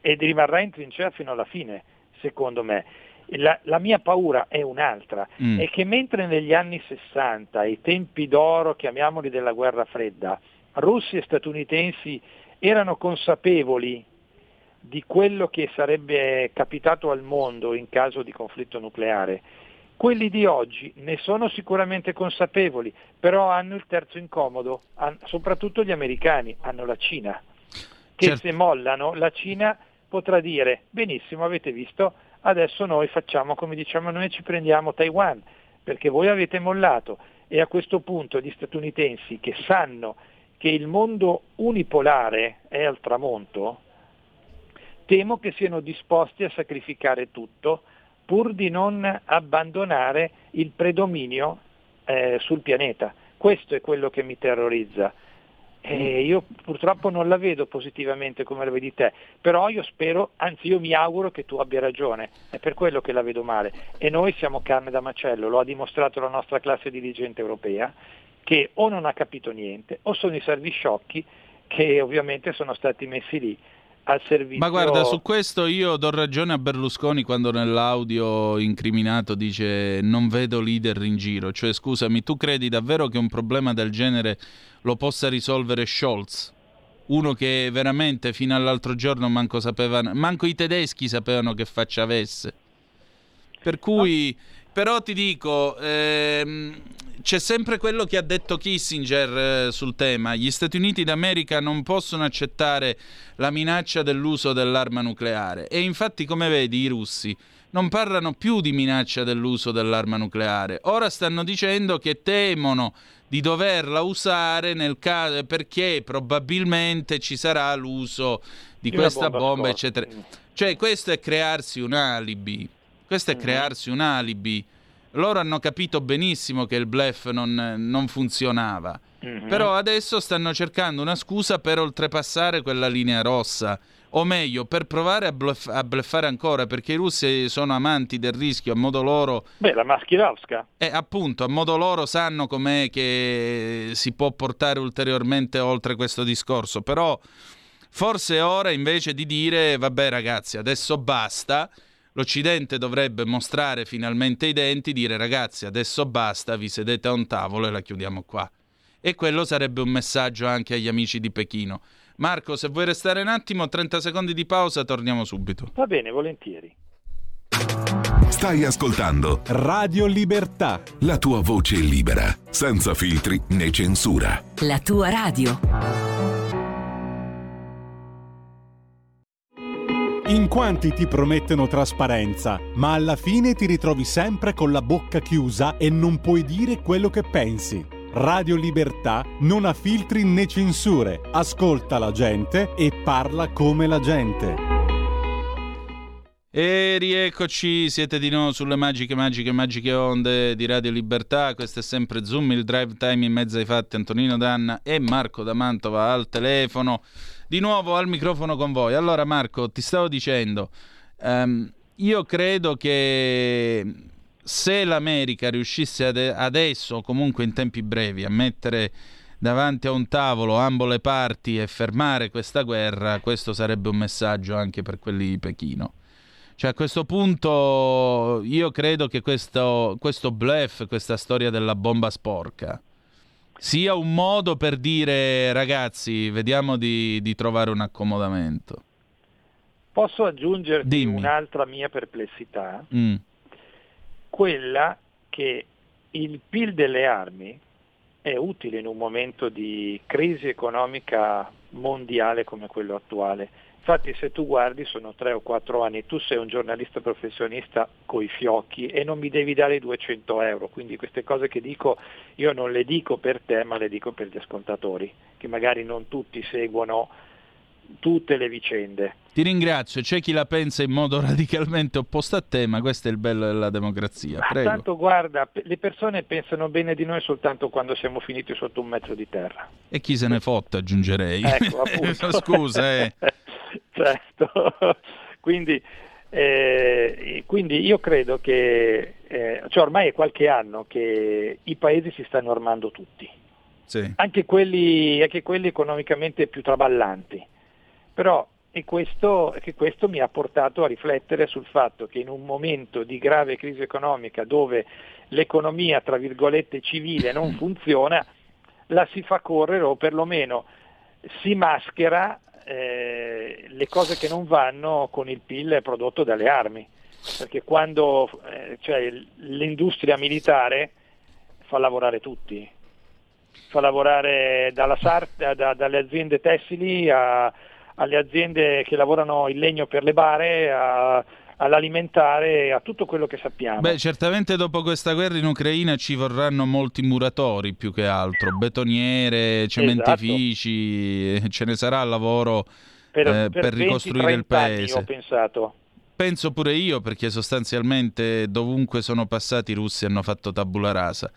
ed rimarrà in trincea fino alla fine, secondo me. La, la mia paura è un'altra, mm. è che mentre negli anni 60, ai tempi d'oro, chiamiamoli della guerra fredda, russi e statunitensi erano consapevoli di quello che sarebbe capitato al mondo in caso di conflitto nucleare. Quelli di oggi ne sono sicuramente consapevoli, però hanno il terzo incomodo, soprattutto gli americani, hanno la Cina, che certo. se mollano la Cina potrà dire benissimo avete visto adesso noi facciamo come diciamo noi ci prendiamo Taiwan perché voi avete mollato e a questo punto gli statunitensi che sanno che il mondo unipolare è al tramonto temo che siano disposti a sacrificare tutto pur di non abbandonare il predominio eh, sul pianeta. Questo è quello che mi terrorizza. E io purtroppo non la vedo positivamente come la vedi te, però io spero, anzi io mi auguro che tu abbia ragione, è per quello che la vedo male. E noi siamo carne da macello, lo ha dimostrato la nostra classe dirigente europea, che o non ha capito niente, o sono i servi sciocchi che ovviamente sono stati messi lì al servizio.
Ma guarda, su questo io do ragione a Berlusconi quando nell'audio incriminato dice non vedo leader in giro. Cioè, scusami, tu credi davvero che un problema del genere lo possa risolvere Scholz? Uno che veramente fino all'altro giorno manco sapevano, manco i tedeschi sapevano che faccia avesse. Per cui, però ti dico, ehm, c'è sempre quello che ha detto Kissinger eh, sul tema. Gli Stati Uniti d'America non possono accettare la minaccia dell'uso dell'arma nucleare. E infatti, come vedi, i russi non parlano più di minaccia dell'uso dell'arma nucleare. Ora stanno dicendo che temono di doverla usare nel caso perché probabilmente ci sarà l'uso di
Di
questa
bomba
bomba, eccetera. Cioè, questo è crearsi un alibi. Questo è
Mhm.
crearsi un alibi. Loro hanno capito benissimo che il bluff non, non funzionava.
Mhm.
Però adesso stanno cercando una scusa per oltrepassare quella linea rossa. O meglio, per provare a, bluff- a bluffare ancora, perché i russi sono amanti del rischio a modo loro.
Beh, la Maskirovska.
E appunto, a modo loro sanno com'è che si può portare ulteriormente oltre questo discorso. Però forse è ora invece di dire, vabbè ragazzi, adesso basta. L'Occidente dovrebbe mostrare finalmente i denti, dire ragazzi, adesso basta, vi sedete a un tavolo e la chiudiamo qua. E quello sarebbe un messaggio anche agli amici di Pechino. Marco, se vuoi restare un attimo, 30 secondi di pausa, torniamo subito.
Va bene, volentieri.
Stai ascoltando
Radio Libertà.
la tua voce libera, senza filtri né censura.
La tua radio.
In quanti ti promettono trasparenza, ma alla fine ti ritrovi sempre con la bocca chiusa e non puoi dire quello che pensi. Radio Libertà non ha filtri né censure, ascolta la gente e parla come la gente.
E rieccoci, siete di nuovo sulle magiche, magiche, magiche onde di Radio Libertà. Questo è sempre Zoom, il drive time in mezzo ai fatti. Antonino Danna e Marco da Mantova al telefono. Di nuovo al microfono con voi. Allora, Marco, ti stavo dicendo, ehm, io credo che se l'America riuscisse ade- adesso, o comunque in tempi brevi, a mettere davanti a un tavolo ambo le parti e fermare questa guerra, questo sarebbe un messaggio anche per quelli di Pechino. Cioè a questo punto io credo che questo, questo bluff, questa storia della bomba sporca, sia un modo per dire ragazzi, vediamo di, di trovare un accomodamento.
Posso aggiungerti
Dimmi.
un'altra mia perplessità?
Mm.
quella che il PIL delle armi è utile in un momento di crisi economica mondiale come quello attuale. Infatti se tu guardi sono tre o quattro anni, tu sei un giornalista professionista coi fiocchi e non mi devi dare 200 euro, quindi queste cose che dico io non le dico per te ma le dico per gli ascoltatori, che magari non tutti seguono tutte le vicende.
Ti ringrazio, c'è chi la pensa in modo radicalmente opposto a te, ma questo è il bello della democrazia. Prego.
tanto guarda, le persone pensano bene di noi soltanto quando siamo finiti sotto un metro di terra.
E chi se ne fotte, aggiungerei.
Ecco, appunto.
Scusa, eh.
certo. quindi, eh, quindi io credo che, eh, cioè ormai è qualche anno che i paesi si stanno armando tutti,
Sì.
anche quelli, anche quelli economicamente più traballanti. Però e questo, che questo mi ha portato a riflettere sul fatto che in un momento di grave crisi economica dove l'economia, tra virgolette, civile non funziona, la si fa correre o perlomeno si maschera eh, le cose che non vanno con il PIL prodotto dalle armi. Perché quando eh, cioè, l'industria militare fa lavorare tutti, fa lavorare dalla SAR, da- da- dalle aziende tessili a- alle aziende che lavorano il legno per le bare, a- all'alimentare, a tutto quello che sappiamo.
Beh, certamente dopo questa guerra in Ucraina ci vorranno molti muratori più che altro, betoniere, cementifici, eh, ce ne sarà lavoro
per,
eh,
per
per ricostruire il
20-30 anni
paese.
ho pensato.
Penso pure io perché sostanzialmente dovunque sono passati i russi hanno fatto tabula rasa.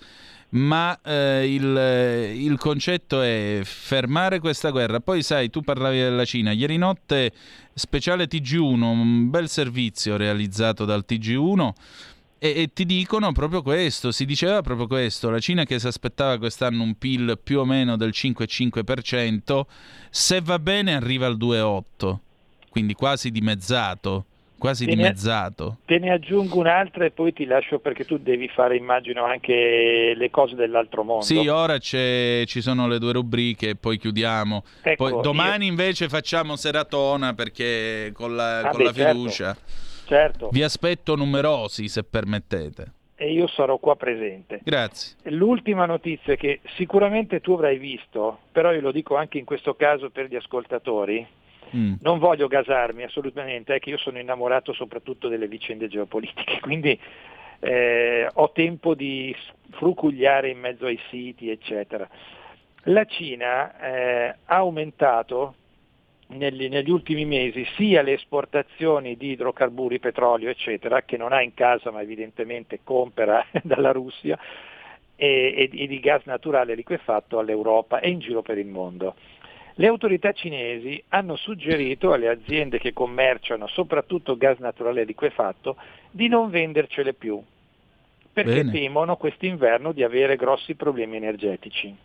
Ma eh, il, il, concetto è fermare questa guerra. Poi sai, tu parlavi della Cina, ieri notte speciale TG1, un bel servizio realizzato dal TG1 e, e, ti dicono proprio questo, si diceva proprio questo, la Cina che si aspettava quest'anno un PIL più o meno del 5,5%, se va bene arriva al 2,8%, quindi quasi dimezzato quasi te dimezzato.
Ne, te ne aggiungo un'altra e poi ti lascio perché tu devi fare, immagino, anche le cose dell'altro mondo.
Sì, ora ci sono le due rubriche e poi chiudiamo. Ecco, poi, domani io... invece facciamo seratona perché con la, ah, con beh, la certo. fiducia.
Certo.
Vi aspetto numerosi, se permettete.
E io sarò qua presente.
Grazie.
L'ultima notizia che sicuramente tu avrai visto, però io lo dico anche in questo caso per gli ascoltatori, Mm. Non voglio gasarmi assolutamente, è che io sono innamorato soprattutto delle vicende geopolitiche, quindi eh, ho tempo di frucugliare in mezzo ai siti, eccetera. La Cina eh, ha aumentato negli, negli, ultimi mesi sia le esportazioni di idrocarburi, petrolio, eccetera, che non ha in casa ma evidentemente compra dalla Russia, e, e, e di gas naturale liquefatto all'Europa e in giro per il mondo. Le autorità cinesi hanno suggerito alle aziende che commerciano soprattutto gas naturale liquefatto di non vendercele più, perché Bene. temono quest'inverno di avere grossi problemi energetici.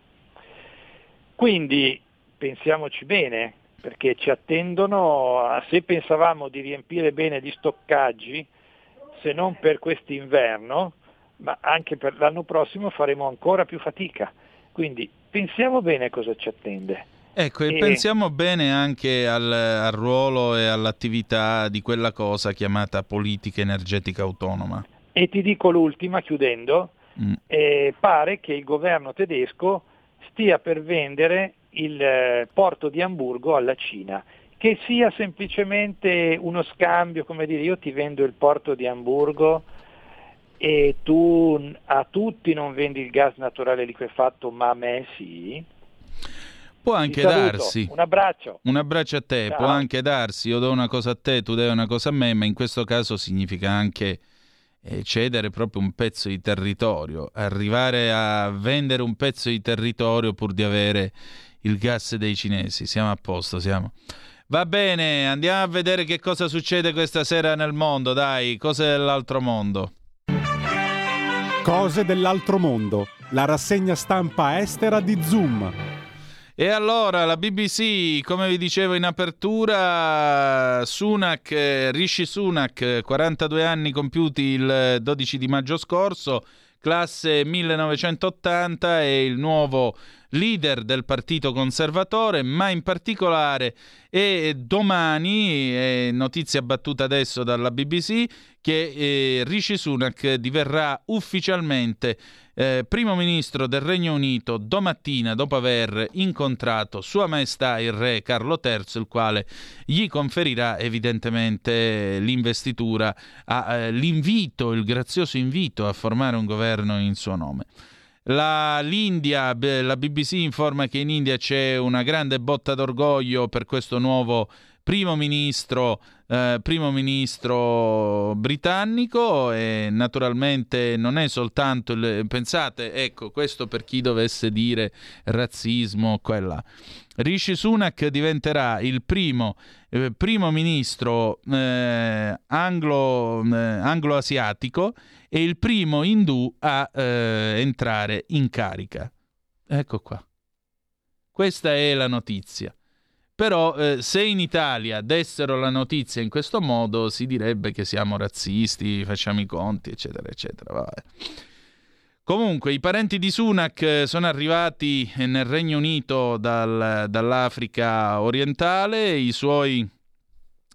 Quindi pensiamoci bene, perché ci attendono, se pensavamo di riempire bene gli stoccaggi, se non per quest'inverno, ma anche per l'anno prossimo faremo ancora più fatica. Quindi pensiamo bene cosa ci attende.
Ecco, e, e pensiamo bene anche al, al, ruolo e all'attività di quella cosa chiamata politica energetica autonoma.
E ti dico l'ultima, chiudendo, mm. eh, pare che il governo tedesco stia per vendere il eh, porto di Amburgo alla Cina, che sia semplicemente uno scambio, come dire, io ti vendo il porto di Amburgo e tu a tutti non vendi il gas naturale liquefatto, ma a me sì
Può anche darsi.
Un abbraccio.
Un abbraccio a te. Ciao. Può anche darsi. Io do una cosa a te, tu dai una cosa a me, ma in questo caso significa anche eh, cedere proprio un pezzo di territorio. Arrivare a vendere un pezzo di territorio pur di avere il gas dei cinesi. Siamo a posto, siamo. Va bene, andiamo a vedere che cosa succede questa sera nel mondo, dai, cose dell'altro mondo.
Cose dell'altro mondo, la rassegna stampa estera di Zoom.
E allora la BBC, come vi dicevo in apertura, Sunak, Rishi Sunak, 42 anni compiuti il 12 di maggio scorso, classe 1980, è il nuovo leader del Partito Conservatore, ma in particolare è domani, è notizia battuta adesso dalla BBC, che eh, Rishi Sunak diverrà ufficialmente eh, primo ministro del Regno Unito domattina dopo aver incontrato Sua Maestà il Re Carlo III, il quale gli conferirà evidentemente l'investitura, a, eh, l'invito, il grazioso invito a formare un governo in suo nome. La, L'India, la BBC informa che in India c'è una grande botta d'orgoglio per questo nuovo primo ministro, eh, primo ministro britannico e naturalmente non è soltanto il, pensate ecco questo per chi dovesse dire razzismo quella. Rishi Sunak diventerà il primo eh, primo ministro eh, anglo, eh, anglo-asiatico e il primo indù a eh, entrare in carica ecco qua questa è la notizia però eh, se in Italia dessero la notizia in questo modo si direbbe che siamo razzisti, facciamo i conti, eccetera, eccetera. Vabbè. Comunque, i parenti di Sunak eh, sono arrivati nel Regno Unito dal, dall'Africa orientale, i suoi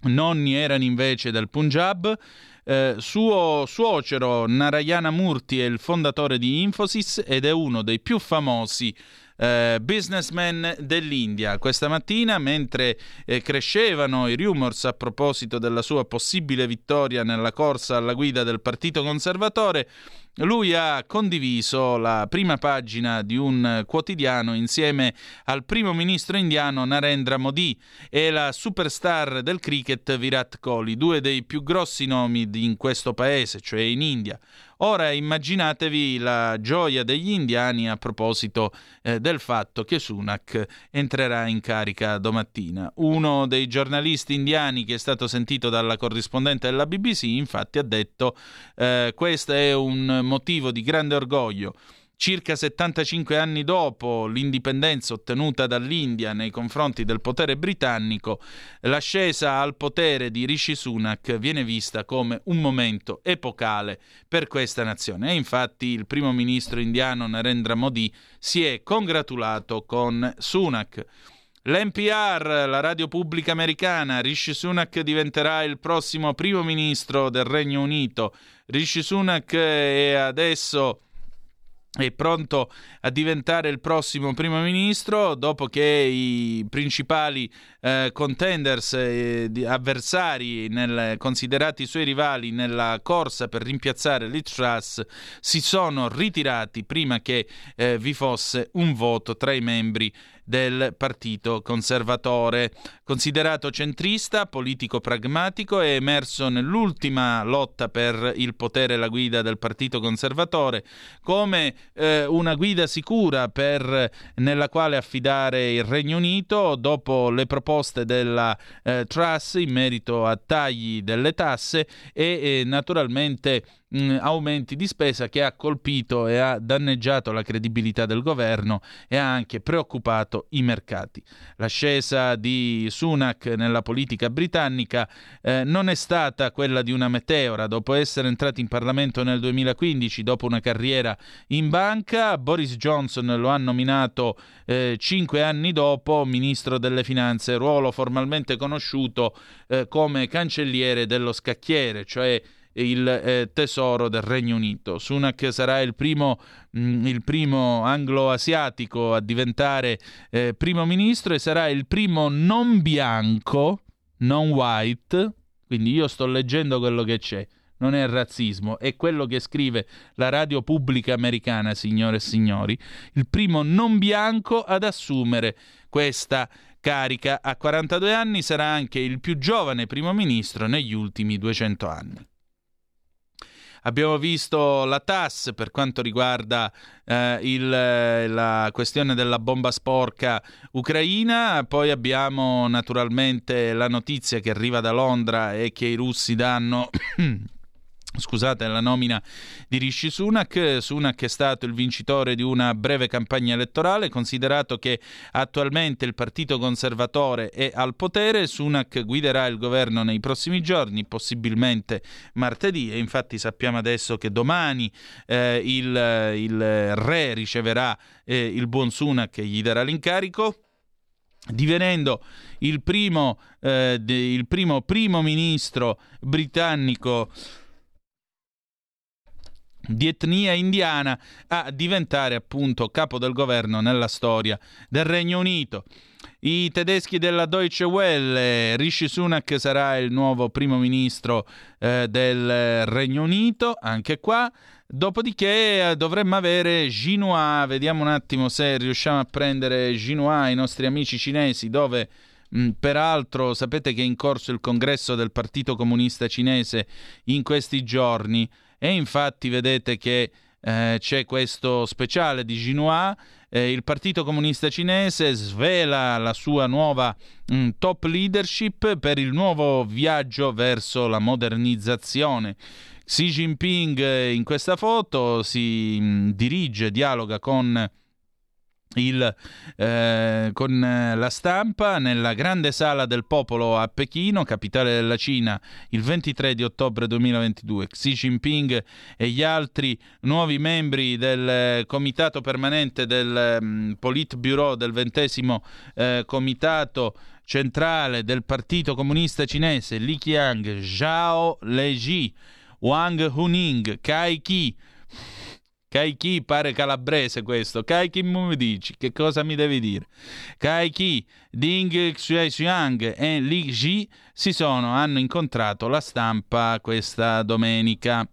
nonni erano invece del Punjab. Eh, suo suocero Narayana Murti è il fondatore di Infosys ed è uno dei più famosi eh, businessman dell'India. Questa mattina, mentre eh, crescevano i rumors a proposito della sua possibile vittoria nella corsa alla guida del Partito Conservatore, lui ha condiviso la prima pagina di un quotidiano insieme al primo ministro indiano Narendra Modi e la superstar del cricket Virat Kohli, due dei più grossi nomi in questo paese, cioè in India. Ora immaginatevi la gioia degli indiani a proposito eh, del fatto che Sunak entrerà in carica domattina. Uno dei giornalisti indiani che è stato sentito dalla corrispondente della BBC infatti ha detto eh, questo è un motivo di grande orgoglio circa 75 anni dopo l'indipendenza ottenuta dall'India nei confronti del potere britannico, l'ascesa al potere di Rishi Sunak viene vista come un momento epocale per questa nazione e infatti il primo ministro indiano Narendra Modi si è congratulato con Sunak. L'NPR, la radio pubblica americana, Rishi Sunak diventerà il prossimo primo ministro del Regno Unito. Rishi Sunak è adesso è pronto a diventare il prossimo primo ministro dopo che i principali eh, contenders eh, avversari nel, considerati suoi rivali nella corsa per rimpiazzare Liz Truss si sono ritirati prima che eh, vi fosse un voto tra i membri del Partito Conservatore. Considerato centrista, politico pragmatico, è emerso nell'ultima lotta per il potere e la guida del Partito Conservatore come eh, una guida sicura per, nella quale affidare il Regno Unito dopo le proposte della eh, Truss in merito a tagli delle tasse e eh, naturalmente mh, aumenti di spesa che ha colpito e ha danneggiato la credibilità del governo e ha anche preoccupato i mercati. L'ascesa di Sunak nella politica britannica eh, non è stata quella di una meteora. Dopo essere entrato in Parlamento nel 2015, dopo una carriera in banca, Boris Johnson lo ha nominato eh, cinque anni dopo ministro delle finanze, ruolo formalmente conosciuto eh, come cancelliere dello scacchiere, cioè il eh, tesoro del Regno Unito. Sunak sarà il primo, mh, mm, il primo anglo-asiatico a diventare eh, primo ministro e sarà il primo non bianco, non white, quindi io sto leggendo quello che c'è. Non è razzismo, è quello che scrive la radio pubblica americana, signore e signori, il primo non bianco ad assumere questa carica. A 42 anni sarà anche il più giovane primo ministro negli ultimi 200 anni. Abbiamo visto la TAS per quanto riguarda eh, il, la questione della bomba sporca ucraina, poi abbiamo naturalmente la notizia che arriva da Londra e che i russi danno Scusate, la nomina di Rishi Sunak. Sunak è stato il vincitore di una breve campagna elettorale, considerato che attualmente il Partito Conservatore è al potere. Sunak guiderà il governo nei prossimi giorni, possibilmente martedì, e infatti sappiamo adesso che domani eh, il, il, re riceverà eh, il buon Sunak e gli darà l'incarico divenendo il primo, eh, de, il primo primo ministro britannico di etnia indiana a diventare appunto capo del governo nella storia del Regno Unito. I tedeschi della Deutsche Welle, Rishi Sunak sarà il nuovo primo ministro eh, del Regno Unito, anche qua. Dopodiché eh, dovremmo avere Jinhua, vediamo un attimo se riusciamo a prendere Jinhua, i nostri amici cinesi, dove mh, peraltro sapete che è in corso il congresso del Partito Comunista Cinese in questi giorni e infatti vedete che eh, c'è questo speciale di Jinhua, eh, il Partito Comunista Cinese svela la sua nuova mh, mm, top leadership per il nuovo viaggio verso la modernizzazione. Xi Jinping eh, in questa foto si mh, mm, dirige, dialoga con il, eh, con eh, la stampa nella grande sala del popolo a Pechino, capitale della Cina, il 23 di ottobre 2022. Xi Jinping e gli altri nuovi membri del eh, comitato permanente del um, Politburo del ventesimo eh, comitato centrale del Partito Comunista Cinese, Li Qiang, Zhao Leji, Wang Huning, Kai Qi, Kaiki pare calabrese questo. Kaiki mi dici, che cosa mi devi dire? Kaiki, Ding Xuexiang e Li Ji si sono, hanno incontrato la stampa questa domenica.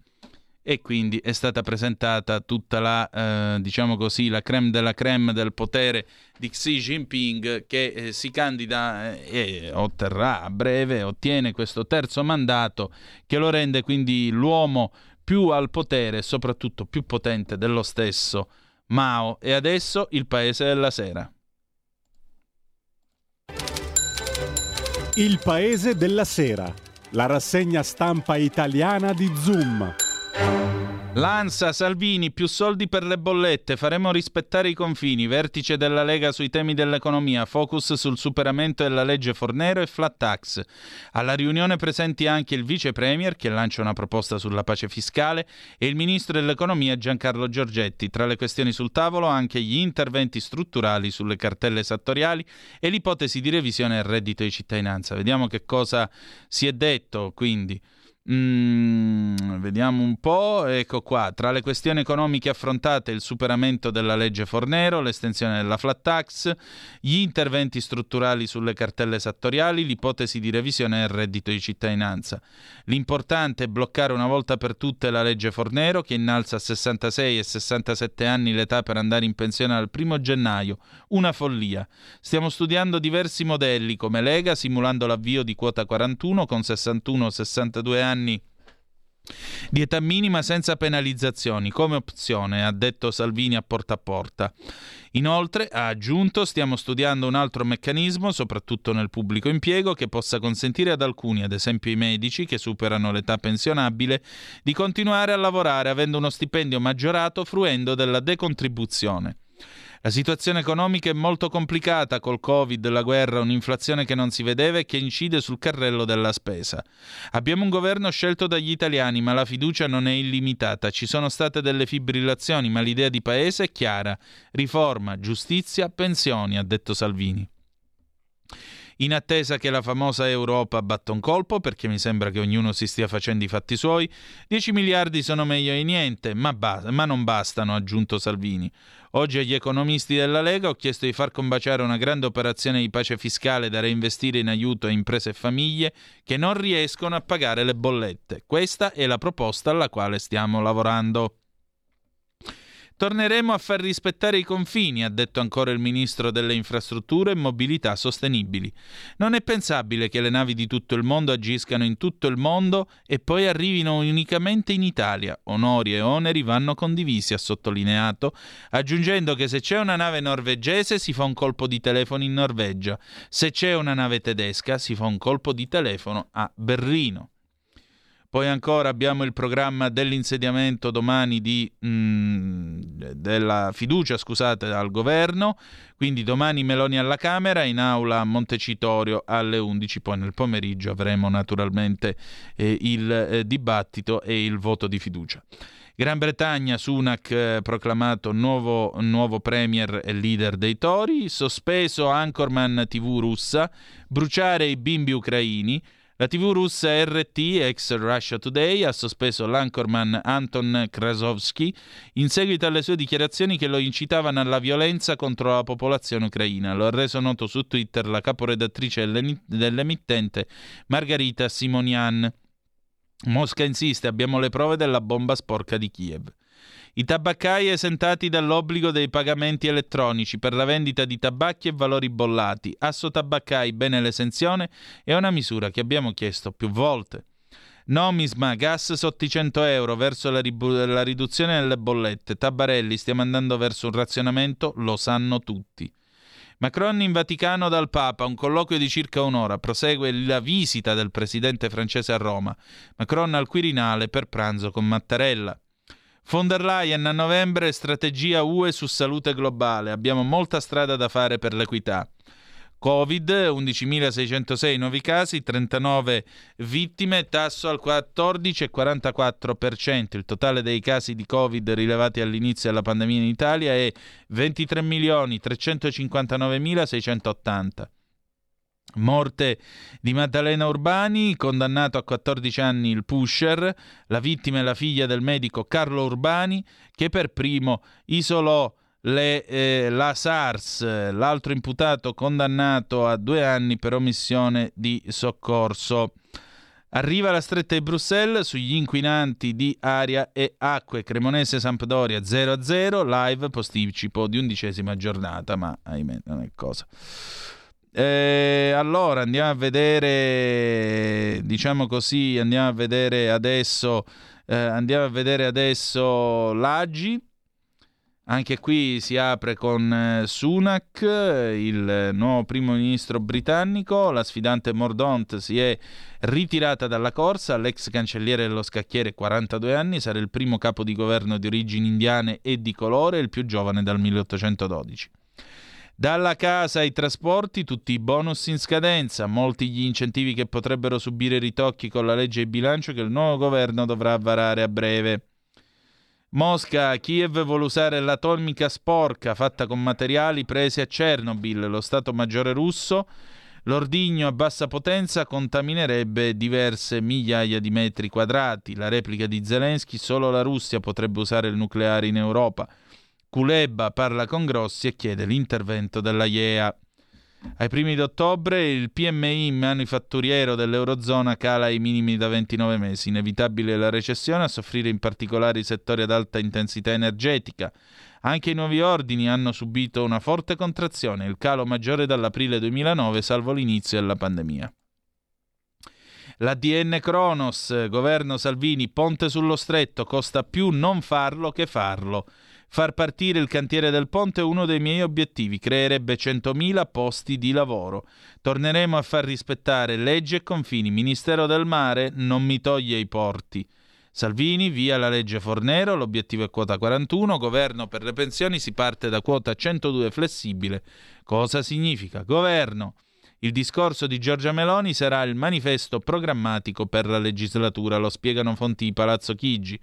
e quindi è stata presentata tutta la, eh, diciamo così, la creme della creme del potere di Xi Jinping che eh, si candida eh, e otterrà a breve, ottiene questo terzo mandato che lo rende quindi l'uomo più al potere e soprattutto più potente dello stesso Mao. E adesso il paese della sera.
Il paese della sera, la rassegna stampa italiana di Zoom.
Lanza, Salvini, più soldi per le bollette, faremo rispettare i confini, vertice della Lega sui temi dell'economia, focus sul superamento della legge Fornero e flat tax. Alla riunione presenti anche il vice premier che lancia una proposta sulla pace fiscale e il ministro dell'economia Giancarlo Giorgetti. Tra le questioni sul tavolo anche gli interventi strutturali sulle cartelle esattoriali e l'ipotesi di revisione del reddito di cittadinanza. Vediamo che cosa si è detto quindi. Mm, vediamo un po', ecco qua, tra le questioni economiche affrontate il superamento della legge Fornero, l'estensione della flat tax, gli interventi strutturali sulle cartelle esattoriali, l'ipotesi di revisione del reddito di cittadinanza. L'importante è bloccare una volta per tutte la legge Fornero che innalza a 66 e 67 anni l'età per andare in pensione al primo gennaio, una follia. Stiamo studiando diversi modelli come Lega simulando l'avvio di quota 41 con 61-62 anni anni di età minima senza penalizzazioni come opzione, ha detto Salvini a porta a porta. Inoltre, ha aggiunto, stiamo studiando un altro meccanismo, soprattutto nel pubblico impiego, che possa consentire ad alcuni, ad esempio i medici che superano l'età pensionabile, di continuare a lavorare avendo uno stipendio maggiorato fruendo della decontribuzione. La situazione economica è molto complicata col Covid, la guerra, un'inflazione che non si vedeva e che incide sul carrello della spesa. Abbiamo un governo scelto dagli italiani, ma la fiducia non è illimitata. Ci sono state delle fibrillazioni, ma l'idea di paese è chiara. Riforma, giustizia, pensioni, ha detto Salvini in attesa che la famosa Europa batta un colpo, perché mi sembra che ognuno si stia facendo i fatti suoi, 10 miliardi sono meglio di niente, ma, ba- ma non bastano, ha aggiunto Salvini. Oggi agli economisti della Lega ho chiesto di far combaciare una grande operazione di pace fiscale da reinvestire in aiuto a imprese e famiglie che non riescono a pagare le bollette. Questa è la proposta alla quale stiamo lavorando. Torneremo a far rispettare i confini, ha detto ancora il ministro delle infrastrutture e mobilità sostenibili. Non è pensabile che le navi di tutto il mondo agiscano in tutto il mondo e poi arrivino unicamente in Italia. Onori e oneri vanno condivisi, ha sottolineato, aggiungendo che se c'è una nave norvegese si fa un colpo di telefono in Norvegia, se c'è una nave tedesca si fa un colpo di telefono a Berlino. Poi ancora abbiamo il programma dell'insediamento domani di, mh, mm, della fiducia scusate, al governo, quindi domani Meloni alla Camera, in aula a Montecitorio alle 11, poi nel pomeriggio avremo naturalmente eh, il eh, dibattito e il voto di fiducia. Gran Bretagna, Sunak eh, proclamato nuovo, nuovo premier e leader dei Tori, sospeso Anchorman TV russa, bruciare i bimbi ucraini, la TV russa RT, ex Russia Today, ha sospeso l'anchorman Anton Krasovsky in seguito alle sue dichiarazioni che lo incitavano alla violenza contro la popolazione ucraina. Lo ha reso noto su Twitter la caporedattrice dell'emittente Margarita Simonian. Mosca insiste, abbiamo le prove della bomba sporca di Kiev. I tabaccai esentati dall'obbligo dei pagamenti elettronici per la vendita di tabacchi e valori bollati. Asso tabaccai, bene l'esenzione, è una misura che abbiamo chiesto più volte. Nomisma, gas sotto i 100 euro verso la, ribu- la riduzione delle bollette. Tabarelli, stiamo andando verso un razionamento, lo sanno tutti. Macron in Vaticano dal Papa, un colloquio di circa un'ora, prosegue la visita del presidente francese a Roma. Macron al Quirinale per pranzo con Mattarella. Von der Leyen a novembre, strategia UE su salute globale. Abbiamo molta strada da fare per l'equità. Covid, 11.606 nuovi casi, 39 vittime, tasso al 14,44%. Il totale dei casi di Covid rilevati all'inizio della pandemia in Italia è 23.359.680. Morte di Maddalena Urbani, condannato a 14 anni il pusher, la vittima è la figlia del medico Carlo Urbani che per primo isolò le, eh, la SARS, l'altro imputato condannato a due anni per omissione di soccorso. Arriva la stretta di Bruxelles sugli inquinanti di aria e acque. Cremonese Sampdoria 0-0, live posticipo di undicesima giornata, ma ahimè non è cosa. Eh, allora andiamo a vedere, diciamo così, andiamo a vedere adesso, eh, andiamo a vedere adesso l'Agi anche qui si apre con eh, Sunak, il nuovo primo ministro britannico. La sfidante Mordaunt si è ritirata dalla corsa. L'ex cancelliere dello scacchiere, 42 anni, sarà il primo capo di governo di origini indiane e di colore, il più giovane dal 1812. Dalla casa ai trasporti, tutti i bonus in scadenza, molti gli incentivi che potrebbero subire ritocchi con la legge di bilancio che il nuovo governo dovrà varare a breve. Mosca, Kiev vuole usare l'atomica sporca fatta con materiali presi a Chernobyl. Lo Stato Maggiore russo, l'ordigno a bassa potenza contaminerebbe diverse migliaia di metri quadrati. La replica di Zelensky, solo la Russia potrebbe usare il nucleare in Europa. Kuleba parla con Grossi e chiede l'intervento della IEA. Ai primi d'ottobre il PMI manifatturiero dell'Eurozona cala ai minimi da 29 mesi. Inevitabile la recessione, a soffrire in particolare i settori ad alta intensità energetica. Anche i nuovi ordini hanno subito una forte contrazione, il calo maggiore dall'aprile 2009, salvo l'inizio della pandemia. L'ADN Kronos, governo Salvini, ponte sullo stretto, costa più non farlo che farlo. Far partire il cantiere del ponte è uno dei miei obiettivi, creerebbe 100.000 posti di lavoro. Torneremo a far rispettare leggi e confini. Ministero del Mare non mi toglie i porti. Salvini, via la legge Fornero, l'obiettivo è quota 41, governo per le pensioni si parte da quota 102 flessibile. Cosa significa? Governo il discorso di Giorgia Meloni sarà il manifesto programmatico per la legislatura, lo spiegano fonti di Palazzo Chigi.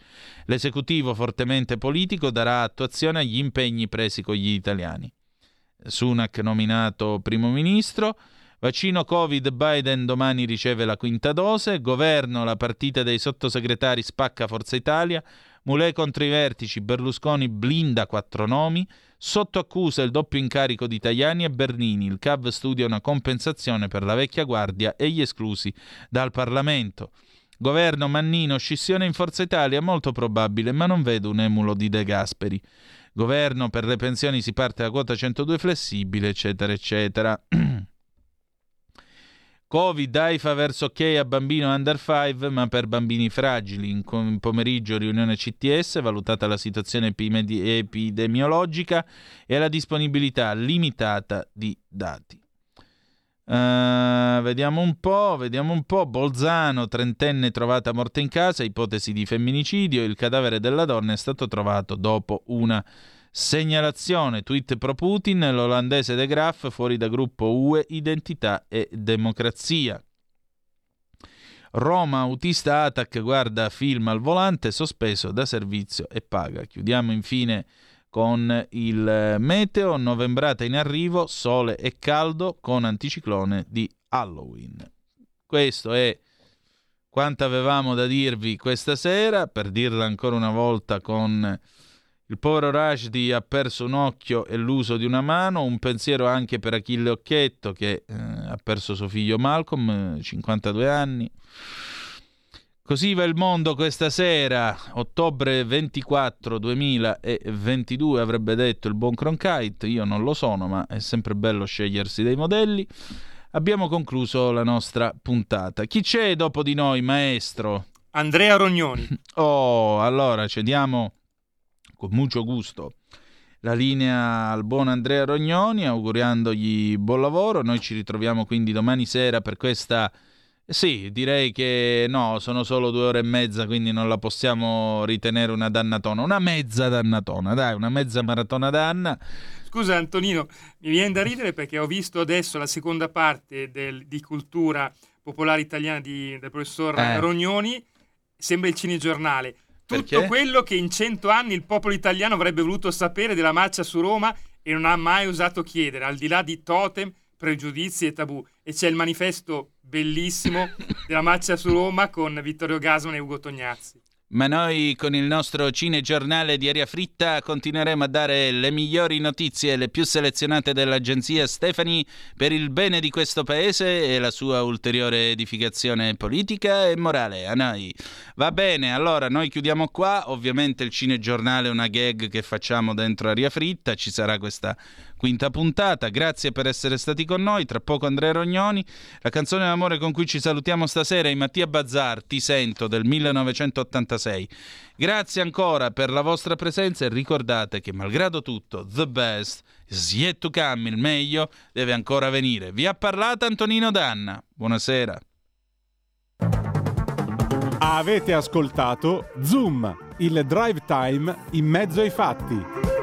L'esecutivo fortemente politico darà attuazione agli impegni presi con gli italiani. Sunak nominato primo ministro. Vaccino Covid, Biden domani riceve la quinta dose. Governo, la partita dei sottosegretari spacca Forza Italia. Mulè contro i vertici, Berlusconi blinda quattro nomi. Sotto accusa il doppio incarico di Tajani e Bernini. Il CAV studia una compensazione per la vecchia guardia e gli esclusi dal Parlamento. Governo Mannino, scissione in Forza Italia molto probabile, ma non vedo un emulo di De Gasperi. Governo per le pensioni si parte da quota 102 flessibile, eccetera, eccetera. Covid, AIFA verso ok a bambino under 5, ma per bambini fragili. In pomeriggio riunione CTS, valutata la situazione epidemiologica e la disponibilità limitata di dati. Uh, vediamo un po', vediamo un po'. Bolzano, trentenne trovata morta in casa, ipotesi di femminicidio. Il cadavere della donna è stato trovato dopo una Segnalazione, tweet pro Putin, l'olandese De Graaf fuori da gruppo UE, identità e democrazia. Roma, autista Atac guarda film al volante, sospeso da servizio e paga. Chiudiamo infine con il meteo, novembrata in arrivo, sole e caldo con anticiclone di Halloween. Questo è quanto avevamo da dirvi questa sera, per dirla ancora una volta con il povero Rashdi ha perso un occhio e l'uso di una mano, un pensiero anche per Achille Occhetto che eh, ha perso suo figlio Malcolm, 52 anni. Così va il mondo questa sera, ottobre 24 2022, avrebbe detto il buon Cronkite, io non lo sono, ma è sempre bello scegliersi dei modelli. Abbiamo concluso la nostra puntata. Chi c'è dopo di noi, maestro?
Andrea Rognoni.
Oh, allora cediamo con mucho gusto la linea al buon Andrea Rognoni, augurandogli buon lavoro. Noi ci ritroviamo quindi domani sera per questa... Sì, direi che no, sono solo due ore e mezza, quindi non la possiamo ritenere una dannatona. Una mezza dannatona, dai, una mezza maratona danna.
Scusa Antonino, mi viene da ridere perché ho visto adesso la seconda parte del, di cultura popolare italiana di, del professor eh. Rognoni, sembra il cinegiornale tutto
Perché?
quello che in cento anni il popolo italiano avrebbe voluto sapere della marcia su Roma e non ha mai osato chiedere, al di là di totem, pregiudizi e tabù. E c'è il manifesto bellissimo della marcia su Roma con Vittorio Gasman e Ugo Tognazzi.
Ma noi con il nostro cinegiornale di aria fritta continueremo a dare le migliori notizie, le più selezionate dell'agenzia Stefani per il bene di questo paese e la sua ulteriore edificazione politica e morale. A noi. Va bene, allora noi chiudiamo qua, ovviamente il cinegiornale è una gag che facciamo dentro aria fritta, ci sarà questa quinta puntata. Grazie per essere stati con noi. Tra poco Andrea Rognoni. La canzone d'amore con cui ci salutiamo stasera è Mattia Bazzar, Ti sento del 1986. Grazie ancora per la vostra presenza e ricordate che malgrado tutto, the best is yet to come, il meglio deve ancora venire. Vi ha parlato Antonino Danna. Buonasera.
Avete ascoltato Zoom, il drive time in mezzo ai fatti.